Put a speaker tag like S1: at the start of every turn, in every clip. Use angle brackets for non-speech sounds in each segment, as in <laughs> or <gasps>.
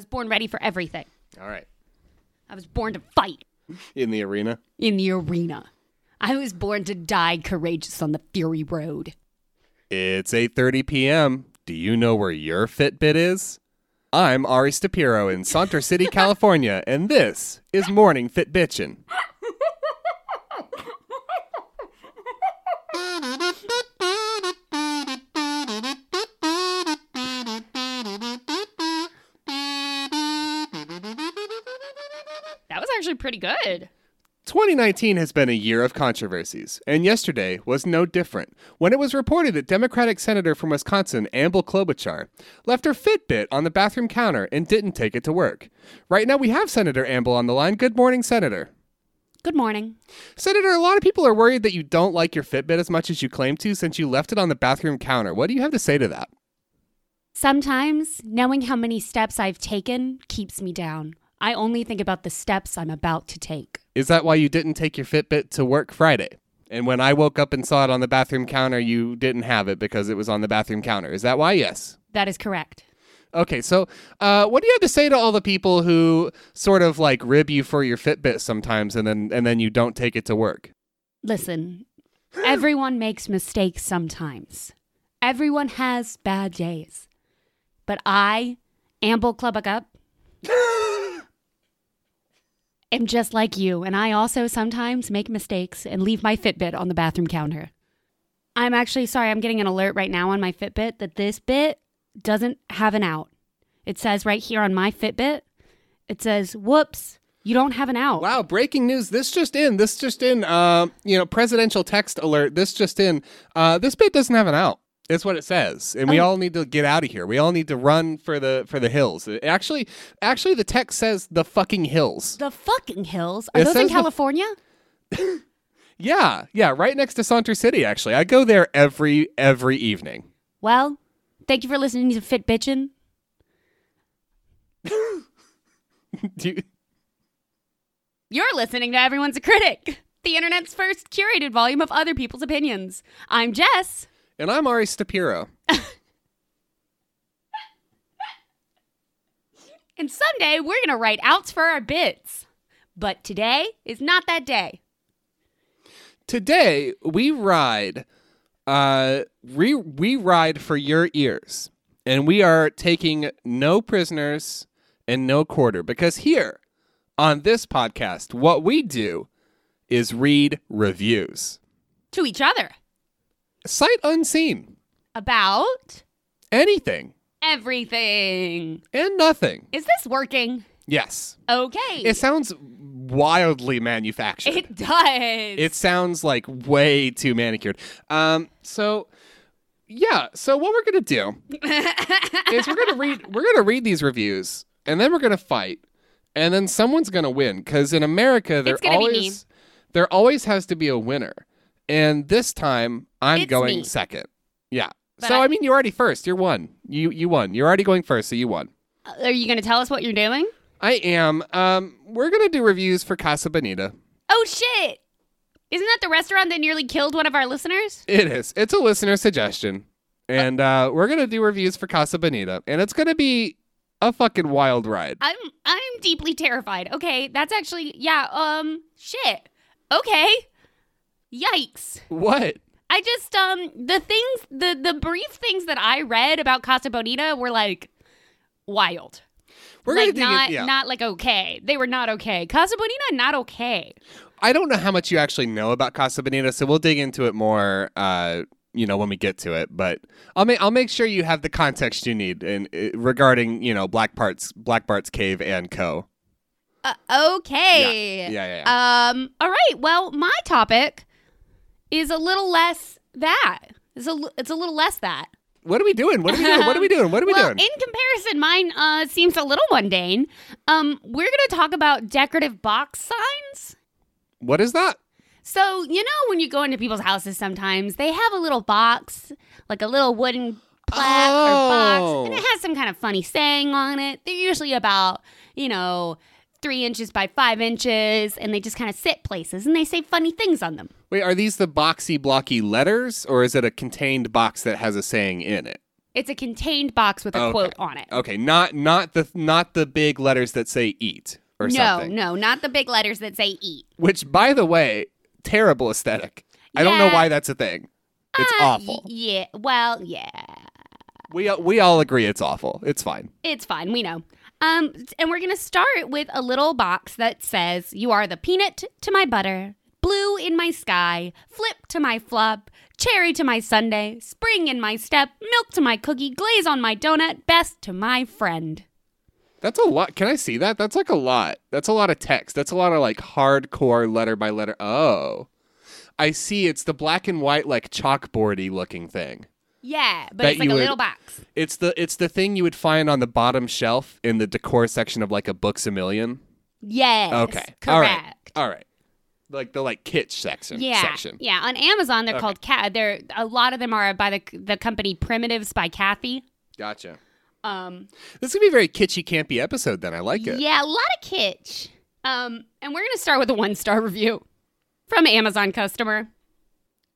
S1: was born ready for everything.
S2: All right.
S1: I was born to fight
S2: In the arena.
S1: in the arena. I was born to die courageous on the Fury Road.
S2: It's 8:30 p.m. Do you know where your Fitbit is? I'm Ari Stapiro in Saunter City, <laughs> California, and this is Morning Fit Bitchin'. <laughs>
S1: actually pretty good.
S2: 2019 has been a year of controversies, and yesterday was no different when it was reported that Democratic Senator from Wisconsin, Amble Klobuchar, left her Fitbit on the bathroom counter and didn't take it to work. Right now, we have Senator Amble on the line. Good morning, Senator.
S1: Good morning.
S2: Senator, a lot of people are worried that you don't like your Fitbit as much as you claim to since you left it on the bathroom counter. What do you have to say to that?
S1: Sometimes knowing how many steps I've taken keeps me down. I only think about the steps I'm about to take.
S2: Is that why you didn't take your Fitbit to work Friday? And when I woke up and saw it on the bathroom counter, you didn't have it because it was on the bathroom counter. Is that why? Yes.
S1: That is correct.
S2: Okay, so uh, what do you have to say to all the people who sort of like rib you for your Fitbit sometimes, and then and then you don't take it to work?
S1: Listen, everyone makes mistakes sometimes. Everyone has bad days. But I, Amble Clubbuck <laughs> am just like you, and I also sometimes make mistakes and leave my Fitbit on the bathroom counter. I'm actually sorry, I'm getting an alert right now on my Fitbit that this bit doesn't have an out. It says right here on my Fitbit, it says, whoops, you don't have an out.
S2: Wow, breaking news! This just in. This just in. Uh, you know, presidential text alert. This just in. Uh, this bit doesn't have an out. It's what it says, and we
S1: Oh.
S2: all need to get out of here. We all need to run for the for the hills. Uh, actually, actually, the text says the fucking hills.
S1: The fucking hills? Are
S2: It
S1: those in
S2: says the-
S1: California? <laughs>
S2: Yeah, yeah, right next to Saunter City. Actually, I go there every every evening.
S1: Well, thank you for listening to Fit Bitchin'. <laughs>
S2: You,
S1: You're listening to Everyone's a Critic, the internet's first curated volume of other people's opinions. I'm Jess.
S2: And I'm Ari Stapiro.
S1: And someday we're going to write outs for our bits. But today is not that day.
S2: Today we ride uh we we ride for your ears. And we are taking no prisoners and no quarter because here on this podcast what we do is read reviews.
S1: To each other.
S2: Sight unseen.
S1: About
S2: Anything
S1: everything.
S2: and nothing.
S1: Is this working?
S2: Yes.
S1: Okay.
S2: It sounds wildly manufactured.
S1: it does.
S2: It sounds like way too manicured. Um, so yeah, so what we're gonna do <laughs> is we're gonna read we're gonna read these reviews, and then we're gonna fight, and then someone's gonna win. Because in America, there
S1: It's gonna be me.
S2: always there always has to be a winner, and this time I'm
S1: It's
S2: going
S1: me.
S2: second. Yeah.
S1: But
S2: so
S1: I-
S2: I, mean, you're already first. You're one. You you won. You're already going first, so you won.
S1: Are you going to tell us what you're doing?
S2: I am. Um, we're gonna do reviews for Casa Bonita.
S1: Oh, shit. Isn't that the restaurant that nearly killed one of our listeners?
S2: It is. It's a listener suggestion. And uh, we're going to do reviews for Casa Bonita. And it's going to be a fucking wild ride.
S1: I'm I'm deeply terrified. Okay, that's actually yeah, um shit. Okay. Yikes.
S2: What?
S1: I just um the things the the brief things that I read about Casa Bonita were like wild.
S2: We're
S1: like not
S2: in- yeah.
S1: not like okay. They were not okay. Casa Bonita not okay.
S2: I don't know how much you actually know about Casa Bonita, so we'll dig into it more uh, you know, when we get to it, but I'll make I'll make sure you have the context you need in, uh, regarding, you know, Black Parts Black Bart's Cave and Co.
S1: Uh, okay.
S2: Yeah, yeah, yeah.
S1: Um all right. Well, my topic is a little less that. It's a it's a little less that.
S2: What are we doing? What are we doing? What are we doing? What are we <laughs>
S1: well,
S2: doing?
S1: in comparison, mine uh, seems a little mundane. Um, we're going to talk about decorative box signs.
S2: what is that?
S1: So, you know, when you go into people's houses sometimes, they have a little box, like a little wooden plaque or box, and it
S2: Oh.
S1: has some kind of funny saying on it. They're usually about, you know, three inches by five inches, and they just kind of sit places and they say funny things on them.
S2: Wait, are these the boxy blocky letters or is it a contained box that has a saying in it?
S1: It's a contained box with a
S2: Okay.
S1: quote on it.
S2: Okay, not not the not the big letters that say eat or
S1: no,
S2: something.
S1: no, no, not the big letters that say eat.
S2: Which, by the way, terrible aesthetic. I don't know why that's a thing. It's
S1: Uh,
S2: awful.
S1: yeah. Well, yeah.
S2: We we all agree it's awful. It's fine.
S1: It's fine. We know. Um, and we're gonna start with a little box that says, "You are the peanut to my butter, blue in my sky, flip to my flop, cherry to my sundae, spring in my step, milk to my cookie, glaze on my donut, best to my friend."
S2: That's a lot. Can I see that? That's like a lot. That's a lot of text. That's a lot of like hardcore letter by letter. Oh, I see. It's the black and white like chalkboardy looking thing.
S1: Yeah, but
S2: That
S1: it's like a
S2: would-
S1: little box.
S2: It's the it's the thing you would find on the bottom shelf in the decor section of like a Books a Million.
S1: Yes.
S2: Okay.
S1: Correct.
S2: All right. All right. Like the like kitsch section.
S1: Yeah,
S2: Section.
S1: yeah. On Amazon, they're
S2: Okay.
S1: called cat. They're a lot of them are by the the company Primitives by Kathy.
S2: Gotcha.
S1: Um,
S2: This could be a very kitschy, campy episode. Then I like it.
S1: Yeah, a lot of kitsch. Um, and we're gonna start with a one star <laughs> review from Amazon customer.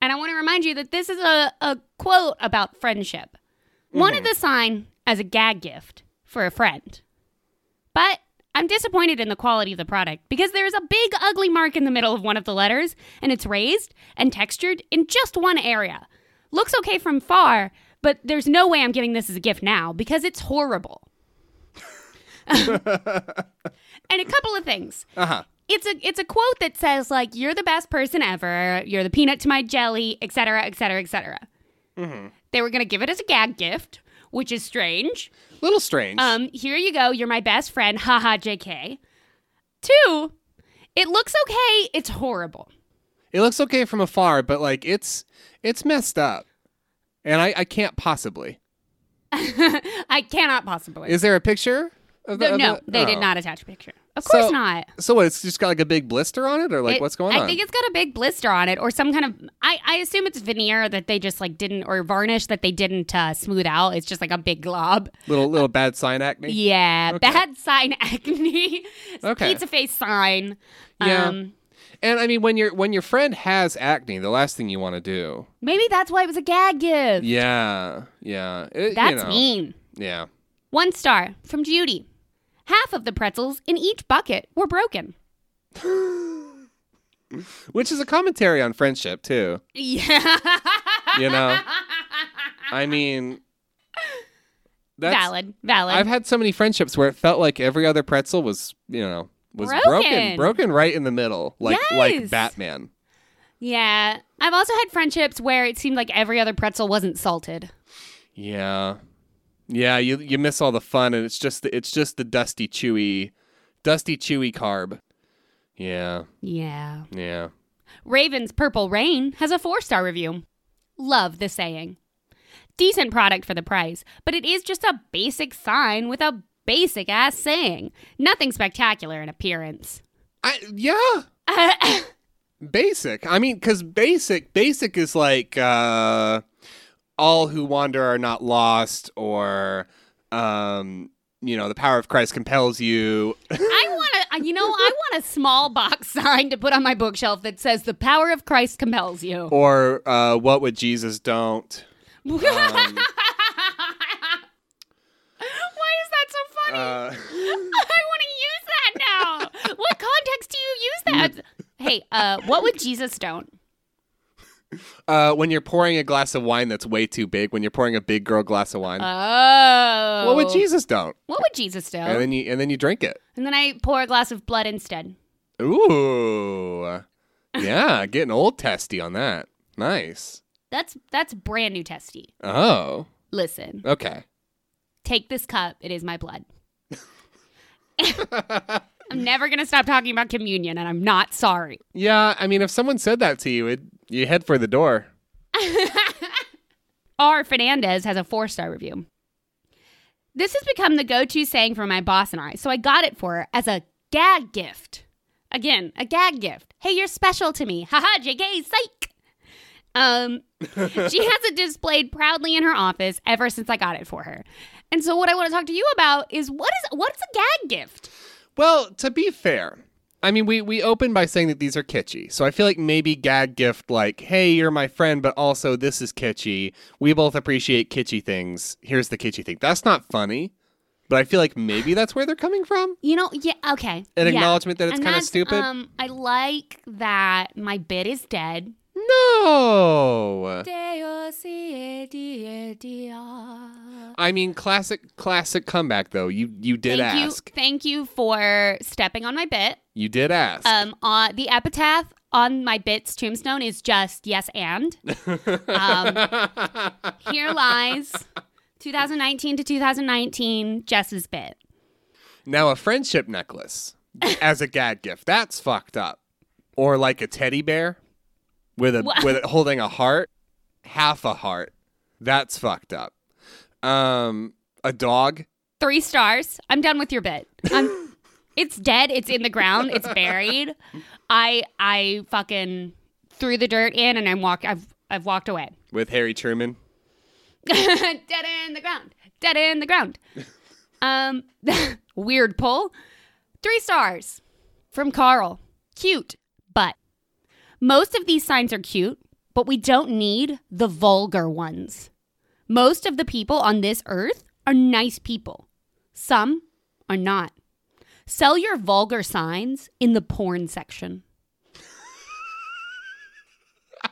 S1: And I want to remind you that this is a, a quote about friendship. Wanted the sign as a gag gift for a friend. But I'm disappointed in the quality of the product because there's a big ugly mark in the middle of one of the letters, and it's raised and textured in just one area. Looks okay from far, but there's no way I'm giving this as a gift now because it's horrible. <laughs> and a couple of things.
S2: Uh huh.
S1: It's a it's a quote that says like you're the best person ever, you're the peanut to my jelly, etc., etc., etc. They were gonna give it as a gag gift, which is strange.
S2: Little strange.
S1: Um, here you go. You're my best friend. Haha, JK. Two, it looks okay. It's horrible.
S2: it looks okay from afar, but like it's it's messed up, and I I can't possibly. <laughs>
S1: I cannot possibly.
S2: Is there a picture? Of the,
S1: No,
S2: of
S1: no,
S2: the-
S1: they did
S2: oh.
S1: not attach a picture. Of
S2: So-
S1: course not.
S2: So what? It's just got like a big blister on it, or like
S1: It-
S2: what's going
S1: I
S2: on?
S1: I think it's got a big blister on it, or some kind of. I, I assume it's veneer that they just like didn't, or varnish that they didn't uh, smooth out. It's just like a big glob.
S2: little little bad sign acne.
S1: Yeah,
S2: Okay.
S1: bad sign <laughs> acne.
S2: Okay.
S1: Pizza face sign.
S2: Yeah.
S1: Um,
S2: And I mean, when your when your friend has acne, the last thing you want to do.
S1: maybe that's why it was a gag gift.
S2: Yeah, yeah. It- you
S1: That's
S2: know,
S1: mean.
S2: Yeah.
S1: One star from Judy. Half of the pretzels in each bucket were broken. <gasps>
S2: Which is a commentary on friendship too.
S1: Yeah.
S2: You know. <laughs> I mean, that's,
S1: valid. Valid.
S2: I've had so many friendships where it felt like every other pretzel was, you know, was
S1: Broken.
S2: broken, broken right in the middle, like like Batman.
S1: yeah. I've also had friendships where it seemed like every other pretzel wasn't salted.
S2: Yeah, yeah. You you miss all the fun, and it's just the, it's just the dusty, chewy, dusty, chewy carb. Yeah,
S1: Yeah.
S2: yeah.
S1: Raven's Purple Rain has a four star review. Love the saying. Decent product for the price, but it is just a basic sign with a basic ass saying. Nothing spectacular in appearance.
S2: I yeah. <laughs> Basic. I mean, because basic, basic is like uh, all who wander are not lost, or um, you know, the power of Christ compels you.
S1: I want to, you know, I want a small box <laughs> sign to put on my bookshelf that says, The power of Christ compels you.
S2: or uh, what would Jesus don't? Um, <laughs>
S1: Why is that so funny?
S2: uh, <laughs>
S1: I want to use that now. what context do you use that? hey, uh, what would Jesus don't?
S2: Uh, when you're pouring a glass of wine that's way too big, when you're pouring a big girl glass of wine,
S1: Oh.
S2: what would Jesus don't?
S1: What would Jesus do?
S2: And then you and then you drink it.
S1: And then I pour a glass of blood instead.
S2: Ooh, yeah, <laughs> getting old testy on that. Nice.
S1: That's that's brand new testy.
S2: Oh,
S1: Listen,
S2: okay.
S1: take this cup. It is my blood. <laughs> I'm never gonna stop talking about communion, and I'm not sorry.
S2: Yeah, I mean, if someone said that to you, it, you head for the door. <laughs>
S1: R. Fernandez has a four star review. This has become the go to saying for my boss and I, so I got it for her as a gag gift. Again, a gag gift. Hey, you're special to me. Haha, JK, psych. Um, <laughs> she has it displayed proudly in her office ever since I got it for her. And so, what I want to talk to you about is what is what's a gag gift?
S2: Well, to be fair, I mean, we we open by saying that these are kitschy, so I feel like maybe gag gift like, "Hey, you're my friend, but also this is kitschy. We both appreciate kitschy things. Here's the kitschy thing." That's not funny, but I feel like maybe that's where they're coming from.
S1: You know, yeah, okay.
S2: An
S1: yeah.
S2: acknowledgement that it's kind of stupid.
S1: Um, I like that my bit is dead.
S2: No, I mean classic classic comeback though. You you did
S1: Thank you,
S2: ask.
S1: thank you for stepping on my bit.
S2: You did ask.
S1: Um, uh, the epitaph on my bit's tombstone is just yes and. <laughs> Um, here lies 2019 to 2019 Jess's bit.
S2: now a friendship necklace as a gag gift. That's fucked up. Or like a teddy bear with a with it holding a heart, half a heart. That's fucked up. Um, a dog.
S1: Three stars. I'm done with your bit. I'm, <laughs> it's dead. It's in the ground. It's buried. I I fucking threw the dirt in and I'm walk. I've I've walked away.
S2: with Harry Truman. <laughs>
S1: dead in the ground. Dead in the ground. <laughs> Um, weird pull. Three stars from Carl. Cute, most of these signs are cute, but we don't need the vulgar ones. Most of the people on this earth are nice people. Some are not. Sell your vulgar signs in the porn section.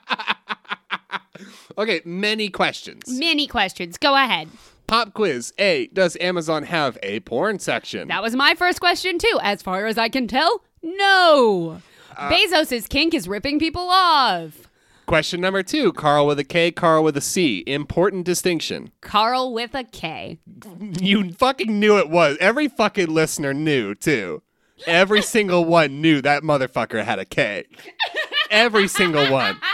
S1: <laughs>
S2: Okay, many questions.
S1: Many questions. Go ahead.
S2: Pop quiz. A. Does Amazon have a porn section?
S1: That was my first question, too. As far as I can tell, no. Uh, Bezos' kink is ripping people off.
S2: Question number two. Carl with a K, Carl with a C. Important distinction.
S1: Carl with a K. <laughs>
S2: You fucking knew it was. Every fucking listener knew, too. Every <laughs> single one knew that motherfucker had a K. Every single one. <laughs>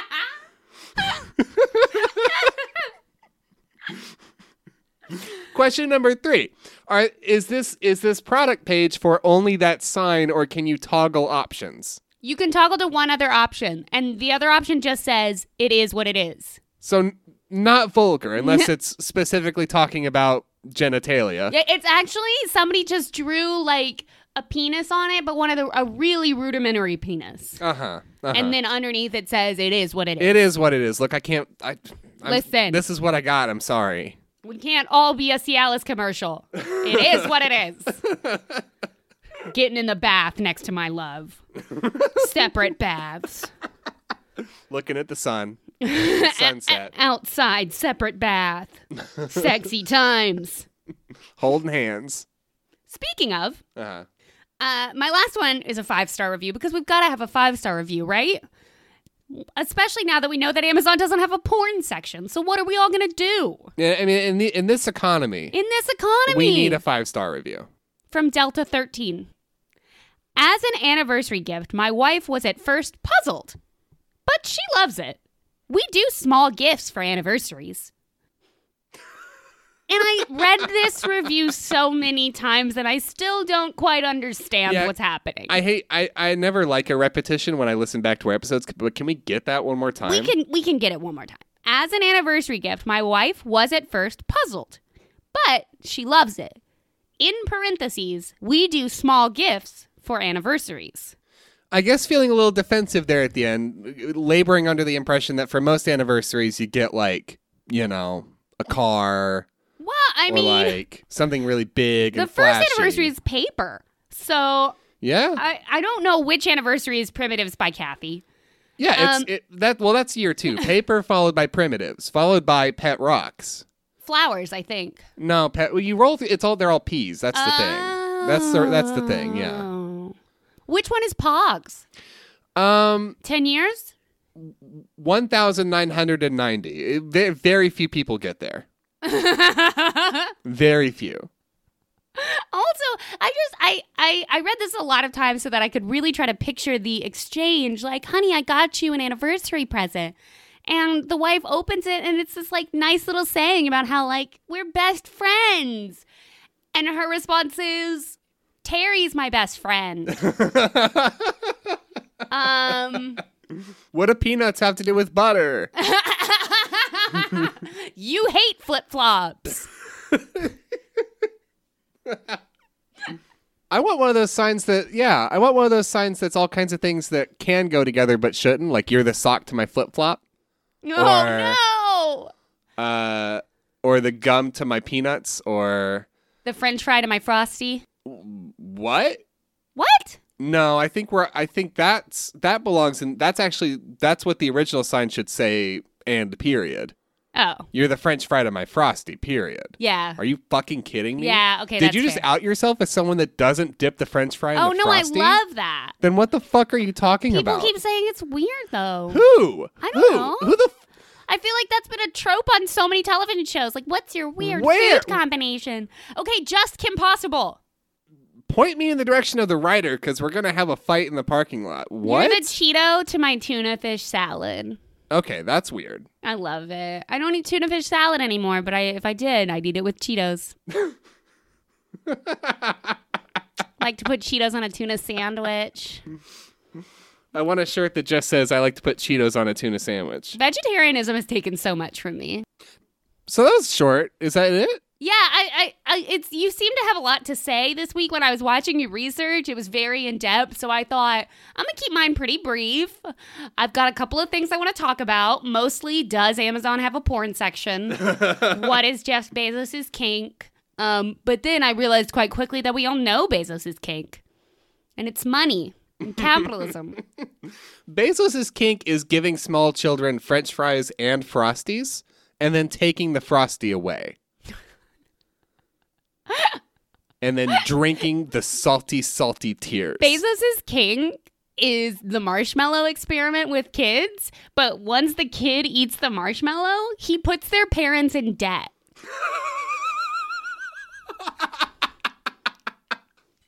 S2: Question number three: Are is this is this product page for only that sign, or can you toggle options?
S1: You can toggle to one other option, and the other option just says it is what it is.
S2: So n- not vulgar, unless <laughs> it's specifically talking about genitalia.
S1: Yeah, It's actually somebody just drew like a penis on it, but one of the a really rudimentary penis.
S2: Uh huh. Uh-huh.
S1: And then underneath it says it is what it is.
S2: It is what it is. Look, I can't. I I'm-
S1: Listen.
S2: This is what I got. I'm sorry.
S1: We can't all be a Cialis commercial. It is what it is. <laughs> Getting in the bath next to my love. Separate baths.
S2: Looking at the sun. <laughs> Sunset.
S1: Outside, separate bath. <laughs> Sexy times.
S2: Holding hands.
S1: Speaking of,
S2: Uh-huh.
S1: uh, my last one is a five star review because we've got to have a five star review, right? Especially now that we know that Amazon doesn't have a porn section. So, what are we all going to do
S2: Yeah, I mean, in the in this economy,
S1: in this economy?
S2: we need a five star review.
S1: From Delta 13. As an anniversary gift, my wife was at first puzzled, but she loves it. We do small gifts for anniversaries. And I read this <laughs> review so many times and I still don't quite understand
S2: Yeah,
S1: what's happening.
S2: I hate. I I never like a repetition when I listen back to our episodes. But can we get that one more time?
S1: we can we can get it one more time. As an anniversary gift, my wife was at first puzzled, but she loves it. In parentheses, we do small gifts for anniversaries.
S2: I guess feeling a little defensive there at the end, laboring under the impression that for most anniversaries you get like you know a car
S1: Well, I mean,
S2: like something really big.
S1: the first anniversary is paper. So
S2: Yeah,
S1: I, I don't know which anniversary is Primitives by Kathy.
S2: yeah.
S1: um,
S2: It's it, that. Well, that's year two. <laughs> Paper followed by primitives, followed by pet rocks.
S1: Flowers, I think.
S2: No, pet. Well, you roll. Through, it's all. They're all peas. That's the thing. That's the. That's the thing. Yeah.
S1: Oh. Which one is Pogs?
S2: Um,
S1: 10 years?
S2: one thousand nine hundred and ninety. Very few people get there. <laughs> Very few.
S1: Also, I just I, I I read this a lot of times so that I could really try to picture the exchange. Like, honey, I got you an anniversary present. And the wife opens it and it's this like nice little saying about how like we're best friends. And her response is Terry's my best friend. <laughs> um
S2: What do peanuts have to do with butter? <laughs>
S1: you hate flip-flops. <laughs>
S2: I want one of those signs that, yeah, I want one of those signs that's all kinds of things that can go together but shouldn't. Like you're the sock to my flip flop, <laughs>
S1: Oh no!
S2: uh, or the gum to my peanuts, or
S1: The French fry to my frosty.
S2: what?
S1: What?
S2: No, I think we're. I think that's that belongs in. That's actually that's what the original sign should say. And period.
S1: Oh,
S2: You're the French fry to my frosty. Period.
S1: yeah.
S2: Are you fucking kidding me?
S1: Yeah, okay,
S2: Did you just
S1: fair.
S2: out yourself as someone that doesn't dip the French fry in
S1: Oh
S2: the
S1: no,
S2: frosty?
S1: I love that.
S2: Then what the fuck are you talking
S1: People
S2: about?
S1: People keep saying it's weird though.
S2: Who?
S1: I don't
S2: Who?
S1: know.
S2: Who the? F-
S1: I feel like that's been a trope on so many television shows. Like, what's your weird
S2: Where?
S1: food combination? Okay, just Kim Possible.
S2: point me in the direction of the writer because we're gonna have a fight in the parking lot. What?
S1: You're the Cheeto to my tuna fish salad.
S2: Okay, that's weird.
S1: I love it. I don't eat tuna fish salad anymore, but I if I did, I'd eat it with Cheetos. <laughs> like to put Cheetos on a tuna sandwich.
S2: I want a shirt that just says "I like to put Cheetos on a tuna sandwich."
S1: Vegetarianism has taken so much from me.
S2: So that was short. Is that it?
S1: Yeah, I, I, I, it's you seem to have a lot to say this week. When I was watching your research, it was very in depth. So I thought I'm gonna keep mine pretty brief. I've got a couple of things I want to talk about. Mostly, does Amazon have a porn section? <laughs> what is Jeff Bezos' kink? Um, but then I realized quite quickly that we all know Bezos' kink, and it's money and capitalism. <laughs>
S2: Bezos' kink is giving small children French fries and frosties, and then taking the frosty away. And then drinking the salty, salty tears.
S1: Bezos' king is the marshmallow experiment with kids, but once the kid eats the marshmallow, he puts their parents in debt. <laughs>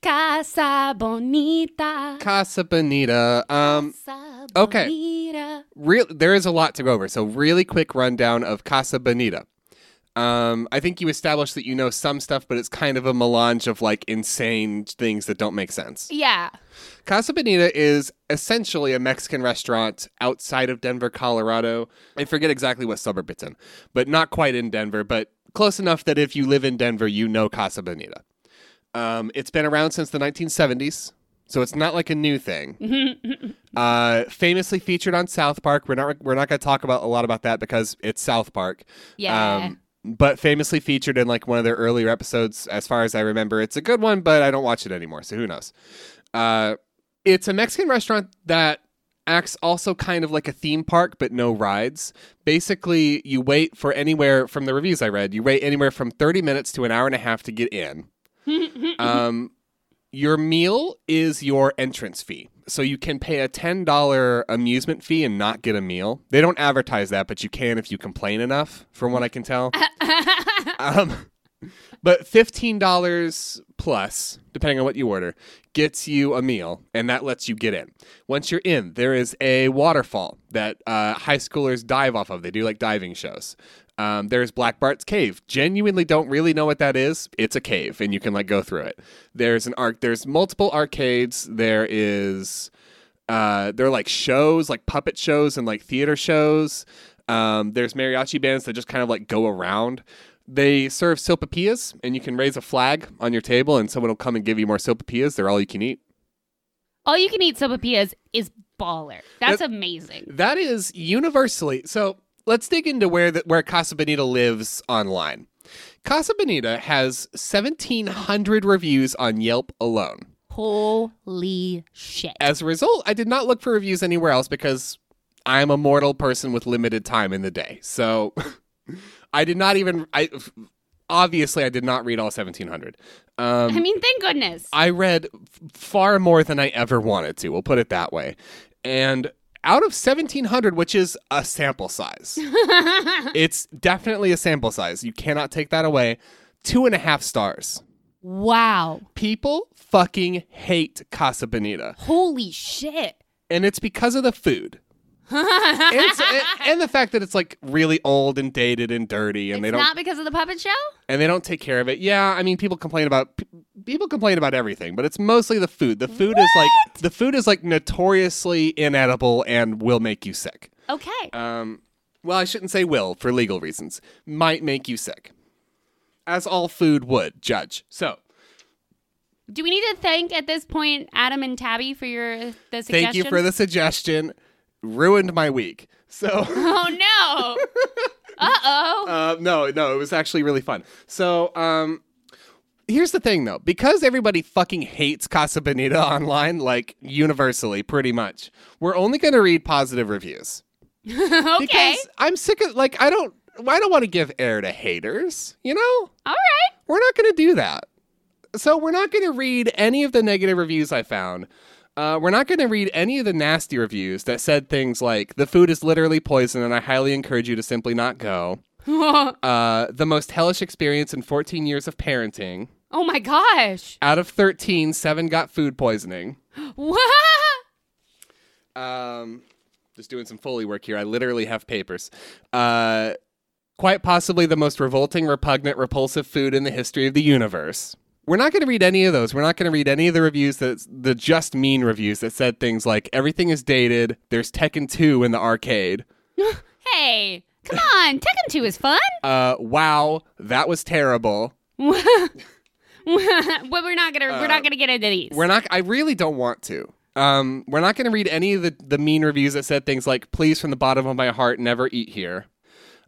S1: Casa Bonita.
S2: Casa Bonita. Um,
S1: Casa
S2: okay.
S1: Bonita.
S2: real there is a lot to go over. So really quick rundown of Casa Bonita. Um, I think you established that you know some stuff, but it's kind of a melange of like insane things that don't make sense.
S1: Yeah.
S2: Casa Bonita is essentially a Mexican restaurant outside of Denver, Colorado. I forget exactly what suburb it's in, but not quite in Denver, but close enough that if you live in Denver, you know Casa Bonita. Um, it's been around since the 1970s, so it's not like a new thing. <laughs> uh, famously featured on South Park. We're not we're not going to talk about a lot about that because it's South Park.
S1: Yeah.
S2: Um, but famously featured in like one of their earlier episodes, as far as I remember. It's a good one, but I don't watch it anymore, so who knows? Uh, it's a Mexican restaurant that acts also kind of like a theme park, but no rides. Basically, you wait for anywhere from the reviews I read, you wait anywhere from 30 minutes to an hour and a half to get in. <laughs> um, your meal is your entrance fee. So you can pay a $10 amusement fee and not get a meal. They don't advertise that, but you can if you complain enough, from what I can tell. <laughs> um, but $15 plus, depending on what you order, gets you a meal, and that lets you get in. Once you're in, there is a waterfall that uh, high schoolers dive off of. They do like diving shows. Um, there's Black Bart's Cave. Genuinely don't really know what that is. It's a cave, and you can like go through it. There's an arc. There's multiple arcades. There is, uh, there are like shows, like puppet shows and like theater shows. Um, there's mariachi bands that just kind of like go around. They serve sopapillas, and you can raise a flag on your table, and someone will come and give you more sopapillas. They're all you can eat.
S1: All you can eat sopapillas is baller. That's amazing.
S2: That is universally. So let's dig into where the, where Casa Bonita lives online. Casa Bonita has 1,700 reviews on Yelp alone.
S1: Holy shit.
S2: As a result, I did not look for reviews anywhere else because I'm a mortal person with limited time in the day. So <laughs> I did not even. I obviously I did not read all 1,700. Um,
S1: I mean, thank goodness.
S2: I read f- far more than I ever wanted to. We'll put it that way. And out of 1700, which is a sample size, <laughs> it's definitely a sample size. You cannot take that away. Two and a half stars.
S1: wow.
S2: People fucking hate Casa Bonita.
S1: Holy shit.
S2: And it's because of the food. And, and the fact that it's like really old and dated and dirty and
S1: it's
S2: they don't
S1: not because of the puppet show?
S2: and they don't take care of it. Yeah, I mean, people complain about people complain about everything, but it's mostly the food. The food is like the food is like notoriously inedible and will make you sick.
S1: Okay.
S2: Um, well, I shouldn't say will for legal reasons. Might make you sick, as all food would. Judge. So
S1: Do we need to thank at this point Adam and Tabby for your the suggestion?
S2: Thank you for the suggestion. Ruined my week. So. <laughs>
S1: Oh no. <laughs> uh oh.
S2: Uh, no, no, it was actually really fun. So, um, here's the thing though, because everybody fucking hates Casa Bonita <laughs> online, like universally, pretty much, we're only going to read positive reviews.
S1: okay.
S2: Because I'm sick of, like, I don't, I don't want to give air to haters, you know?
S1: All right.
S2: We're not going to do that. So, we're not going to read any of the negative reviews I found. Uh, we're not going to read any of the nasty reviews that said things like, the food is literally poison and I highly encourage you to simply not go. <laughs> Uh, the most hellish experience in 14 years of parenting.
S1: oh my gosh.
S2: Out of 13, seven got food poisoning.
S1: What? <laughs>
S2: Um, just doing some Foley work here. I literally have papers. Uh, quite possibly the most revolting, repugnant, repulsive food in the history of the universe. We're not going to read any of those. We're not going to read any of the reviews that the just mean reviews that said things like everything is dated. There's Tekken 2 in the arcade. <laughs>
S1: Hey, come on. Tekken 2 is fun.
S2: Uh, wow, that was terrible. <laughs>
S1: but we're not gonna we're not gonna get into these.
S2: We're not. I really don't want to. Um, we're not going to read any of the, the mean reviews that said things like, please, from the bottom of my heart, never eat here.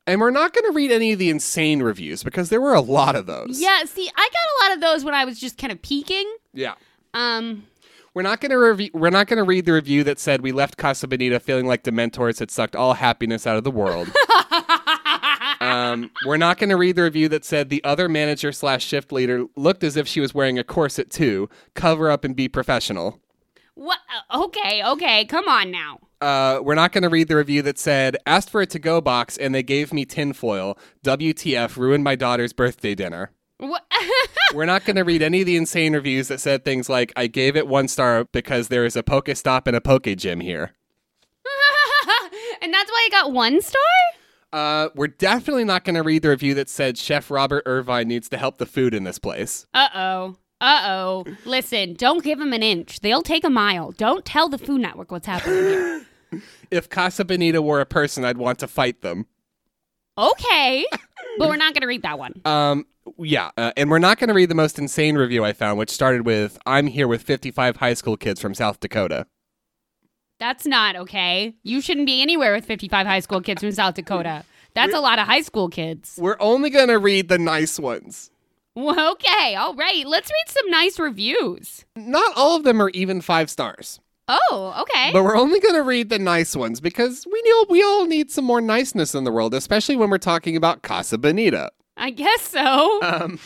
S2: And we're not going to read any of the insane reviews because there were a lot of those.
S1: Yeah, see, I got a lot of those when I was just kind of peeking.
S2: Yeah.
S1: Um,
S2: We're not going to review. We're not going to read the review that said we left Casa Bonita feeling like Dementors had sucked all happiness out of the world. <laughs> um, we're not going to read the review that said the other manager slash shift leader looked as if she was wearing a corset too. Cover up and be professional.
S1: what? uh, Okay, okay, come on now.
S2: Uh, we're not going to read the review that said asked for a to go box and they gave me tinfoil. WTF ruined my daughter's birthday dinner.
S1: What? <laughs>
S2: We're not going to read any of the insane reviews that said things like I gave it one star because there is a Pokestop and a Poke Gym here. <laughs>
S1: and that's why I got one star.
S2: Uh, we're definitely not going to read the review that said Chef Robert Irvine needs to help the food in this place.
S1: Uh oh. Uh oh. Listen, don't give them an inch. They'll take a mile. Don't tell the Food Network what's happening here. <laughs>
S2: If Casa Bonita were a person, I'd want to fight them.
S1: Okay, <laughs> but we're not gonna read that one.
S2: Um, yeah, uh, and we're not going to read the most insane review I found, which started with I'm here with 55 high school kids from South Dakota.
S1: That's not okay. You shouldn't be anywhere with 55 high school kids from South Dakota. That's a lot of high school kids.
S2: We're only going to read the nice ones.
S1: Well, okay, all right. Let's read some nice reviews.
S2: Not all of them are even five stars,
S1: Oh, okay.
S2: but we're only going to read the nice ones because we know we all need some more niceness in the world, especially when we're talking about Casa Bonita.
S1: I guess so.
S2: Um,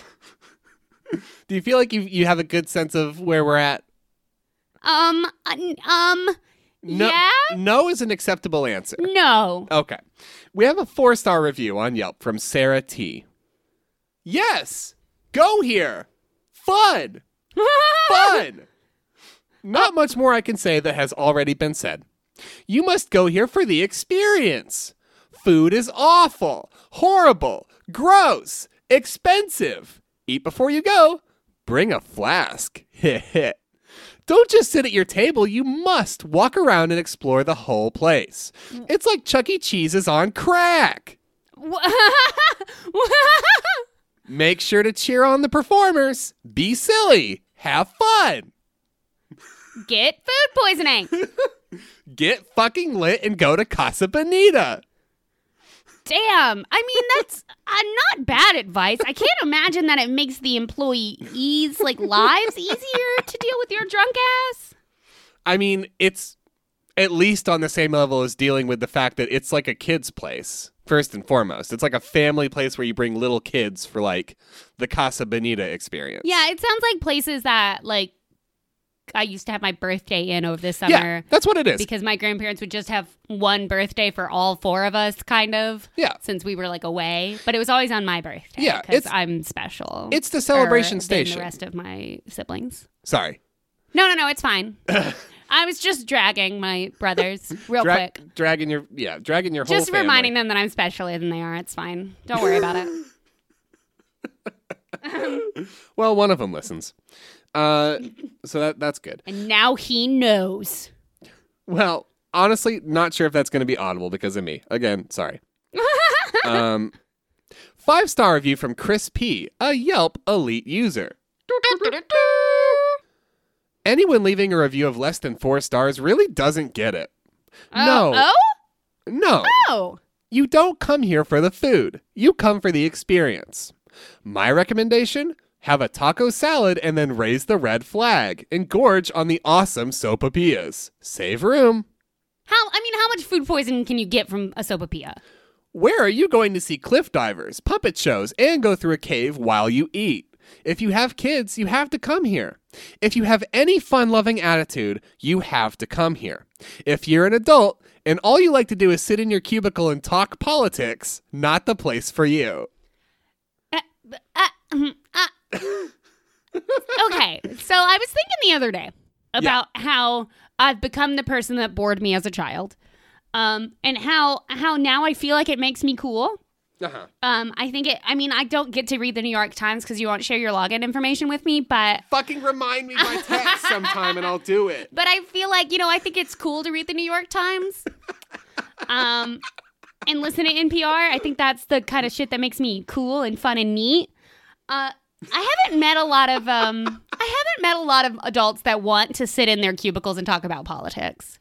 S2: <laughs> do you feel like you you have a good sense of where we're at?
S1: Um, uh, um,
S2: No,
S1: yeah?
S2: no is an acceptable answer.
S1: No.
S2: Okay. We have a four star review on Yelp from Sarah T. Yes! Go here! Fun! <laughs> Fun! Not much more I can say that has already been said. You must go here for the experience. Food is awful, horrible, gross, expensive. Eat before you go. Bring a flask. <laughs> Don't just sit at your table, you must walk around and explore the whole place. It's like Chuck E. Cheese is on crack. <laughs> Make sure to cheer on the performers. Be silly. Have fun.
S1: Get food poisoning. <laughs>
S2: Get fucking lit and go to Casa Bonita.
S1: Damn. I mean, that's <laughs> uh, not bad advice. I can't imagine that it makes the employees like lives easier to deal with your drunk ass.
S2: I mean, it's at least on the same level as dealing with the fact that it's like a kid's place, first and foremost. It's like a family place where you bring little kids for like the Casa Bonita experience.
S1: Yeah, it sounds like places that like I used to have my birthday in over the summer.
S2: Yeah, that's what it is.
S1: because my grandparents would just have one birthday for all four of us, kind of.
S2: Yeah.
S1: Since we were like away, but it was always on my birthday.
S2: Yeah,
S1: because I'm special.
S2: It's the celebration station.
S1: The rest of my siblings.
S2: Sorry.
S1: No, no, no, it's fine. <laughs> I was just dragging my brothers <laughs> real
S2: Dra-
S1: quick,
S2: Dragging your yeah, dragging your whole
S1: just reminding them that I'm specialer than they are. It's fine. Don't worry about it. <laughs>
S2: Well, one of them listens. Uh, <laughs> so that that's good.
S1: And now he knows.
S2: Well, honestly, not sure if that's going to be audible because of me. Again, sorry. <laughs> um, five star review from Chris P, a Yelp elite user. <laughs> Anyone leaving a review of less than four stars really doesn't get it. no.
S1: Oh?
S2: No.
S1: Oh.
S2: You don't come here for the food. You come for the experience. My recommendation? Have a taco salad and then raise the red flag and gorge on the awesome sopapillas. Save room.
S1: How, I mean, how much food poisoning can you get from a sopapilla?
S2: Where are you going to see cliff divers, puppet shows, and go through a cave while you eat? If you have kids, you have to come here. If you have any fun loving attitude, you have to come here. If you're an adult and all you like to do is sit in your cubicle and talk politics, not the place for you.
S1: Uh, uh, mm, uh. Okay, so I was thinking the other day about how I've become the person that bored me as a child, um, and how how now I feel like it makes me cool.
S2: Uh-huh.
S1: Um, I think it. I mean, I don't get to read the New York Times because you won't share your login information with me, but
S2: Fucking remind me by text <laughs> sometime and I'll do it.
S1: but I feel like you know I think it's cool to read the New York Times. Um, and listen to NPR. I think that's the kind of shit that makes me cool and fun and neat. Uh, I haven't met a lot of um, I haven't met a lot of adults that want to sit in their cubicles and talk about politics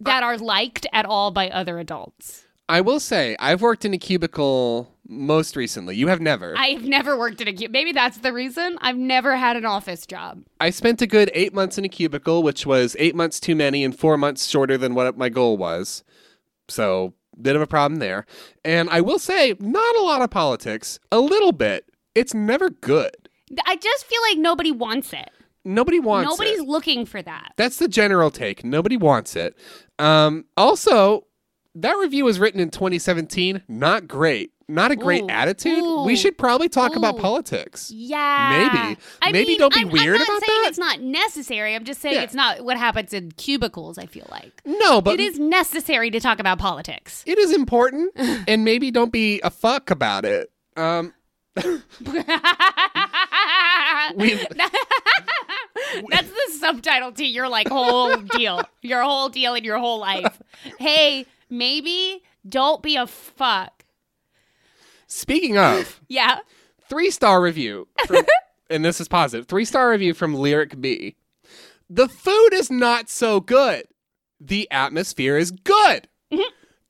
S1: that are liked at all by other adults.
S2: I will say, I've worked in a cubicle most recently. You have never.
S1: I've never worked in a cube. Maybe that's the reason. I've never had an office job.
S2: I spent a good eight months in a cubicle, which was eight months too many and four months shorter than what my goal was. So, bit of a problem there. And I will say, not a lot of politics, a little bit. It's never good.
S1: I just feel like nobody wants it.
S2: Nobody wants
S1: Nobody's
S2: it.
S1: looking for that.
S2: That's the general take. Nobody wants it. Um, also, that review was written in 2017. Not great. Not a great
S1: Ooh.
S2: attitude.
S1: Ooh.
S2: We should probably talk about politics.
S1: Yeah.
S2: Maybe.
S1: I
S2: Maybe
S1: mean,
S2: don't be
S1: I'm,
S2: weird
S1: I'm not
S2: about
S1: saying
S2: that.
S1: it's not necessary. I'm just saying
S2: Yeah.
S1: it's not what happens in cubicles, I feel like.
S2: No, but
S1: it is necessary to talk about politics.
S2: it is important, and maybe don't be a fuck about it. Um, we <laughs>
S1: That's the subtitle to your like whole deal. Your whole deal in your whole life. Hey, maybe don't be a fuck.
S2: speaking of
S1: Yeah.
S2: three star review, from, <laughs> and this is positive. Three star review from Lyric B. The food is not so good. The atmosphere is good. Mm-hmm.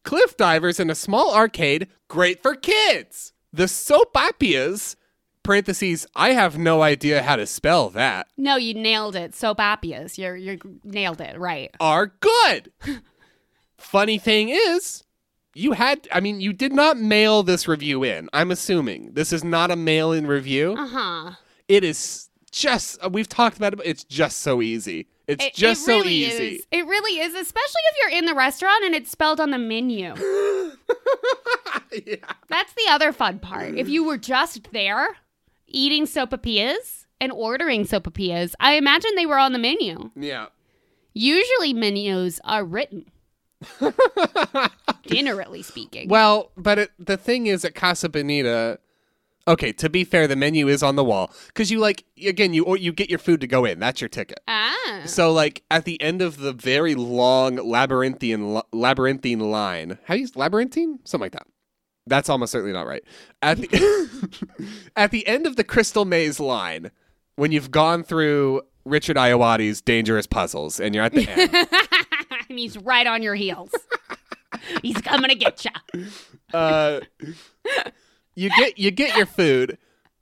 S2: Cliff divers in a small arcade, great for kids. The sopapias, parentheses, I have no idea how to spell that,
S1: No, you nailed it. Soap operas. You're you nailed it. Right.
S2: are good. Funny thing is, you had, I mean, you did not mail this review in. I'm assuming this is not a mail in review.
S1: Uh-huh.
S2: It is just, we've talked about it, but it's just so easy. It's
S1: It,
S2: just
S1: it really
S2: so easy.
S1: Is. It really is, especially if you're in the restaurant and it's spelled on the menu. <laughs>
S2: yeah.
S1: That's the other fun part. If you were just there eating sopapillas and ordering sopapillas, I imagine they were on the menu.
S2: Yeah.
S1: Usually menus are written. <laughs> Generally speaking.
S2: Well, but it, the thing is at Casa Bonita, okay, to be fair, the menu is on the wall because you like again you or you get your food to go in. That's your ticket.
S1: ah.
S2: So like at the end of the very long labyrinthian li- labyrinthine line, how do you labyrinthine something like that. That's almost certainly not right. At the <laughs> at the end of the crystal maze line, when you've gone through Richard Ayoade's dangerous puzzles and you're at the end, <laughs>
S1: and he's right on your heels. he's coming to get you.
S2: uh, you get you get your food.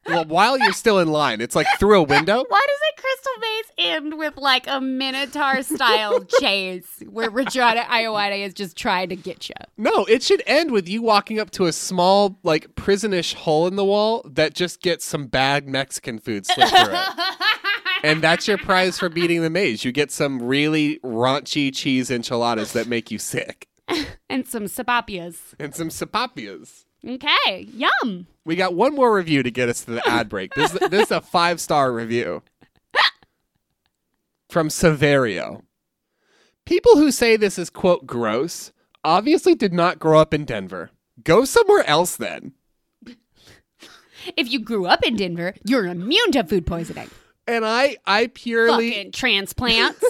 S2: Well, while you're still in line, it's like through a window. <laughs>
S1: Why does it Crystal Maze end with like a Minotaur style <laughs> chase where Richard Ayoade is just trying to get you?
S2: No, it should end with you walking up to a small, like prisonish hole in the wall that just gets some bad Mexican food slipped through it. <laughs> And that's your prize for beating the maze. You get some really raunchy cheese enchiladas that make you sick.
S1: and some sapapias.
S2: And some sapapias.
S1: Okay, yum.
S2: We got one more review to get us to the ad break. This, <laughs> this is a five star review from Severio. People who say this is, quote, gross obviously did not grow up in Denver. Go somewhere else then.
S1: If you grew up in Denver, you're immune to food poisoning.
S2: And I, I purely,
S1: Fucking transplants.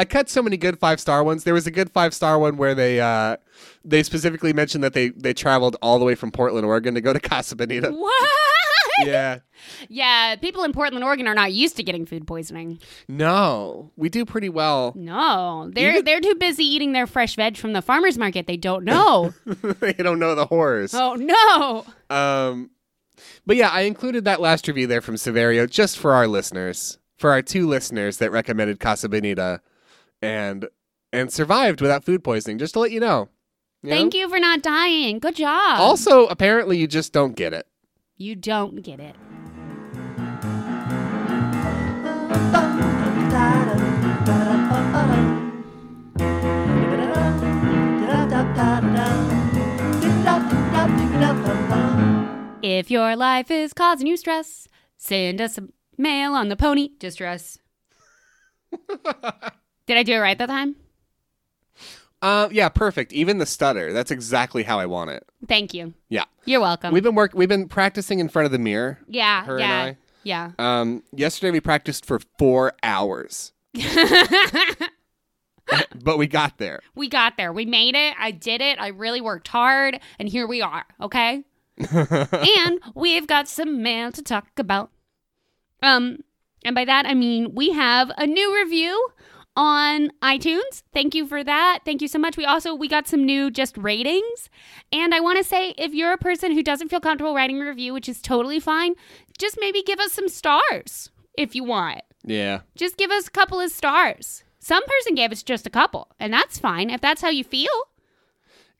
S2: I cut so many good five star ones. There was a good five star one where they, uh, they specifically mentioned that they they traveled all the way from Portland, Oregon, to go to <laughs> Casa Bonita.
S1: what?
S2: yeah.
S1: Yeah, people in Portland, Oregon are not used to getting food poisoning.
S2: No, we do pretty well.
S1: No, they're they're too busy eating their fresh veg from the farmers market. They don't know. <laughs>
S2: they don't know the horrors.
S1: oh no.
S2: Um, but yeah, I included that last review there from Severio just for our listeners, for our two listeners that recommended Casa Bonita, and and survived without food poisoning. Just to let you know.
S1: Thank you for not dying. Good job.
S2: Also, apparently, you just don't get it.
S1: you don't get it. If your life is causing you stress, send us a mail on the pony distress. <laughs> Did I do it right that time?
S2: Uh, yeah, perfect. Even the stutter. That's exactly how I want it.
S1: Thank you.
S2: Yeah.
S1: You're welcome.
S2: We've been work. We've been practicing in front of the mirror.
S1: yeah,
S2: Her
S1: yeah,
S2: and
S1: yeah.
S2: Um, yesterday we practiced for four hours, <laughs> but we got there.
S1: we got there. We made it. I did it. I really worked hard, and here we are. Okay. <laughs> and we've got some mail to talk about. Um, and by that I mean we have a new review on iTunes. Thank you for that. Thank you so much. We also we got some new just ratings. And I want to say if you're a person who doesn't feel comfortable writing a review, which is totally fine, just maybe give us some stars if you want.
S2: Yeah.
S1: Just give us a couple of stars. Some person gave us just a couple, and that's fine if that's how you feel.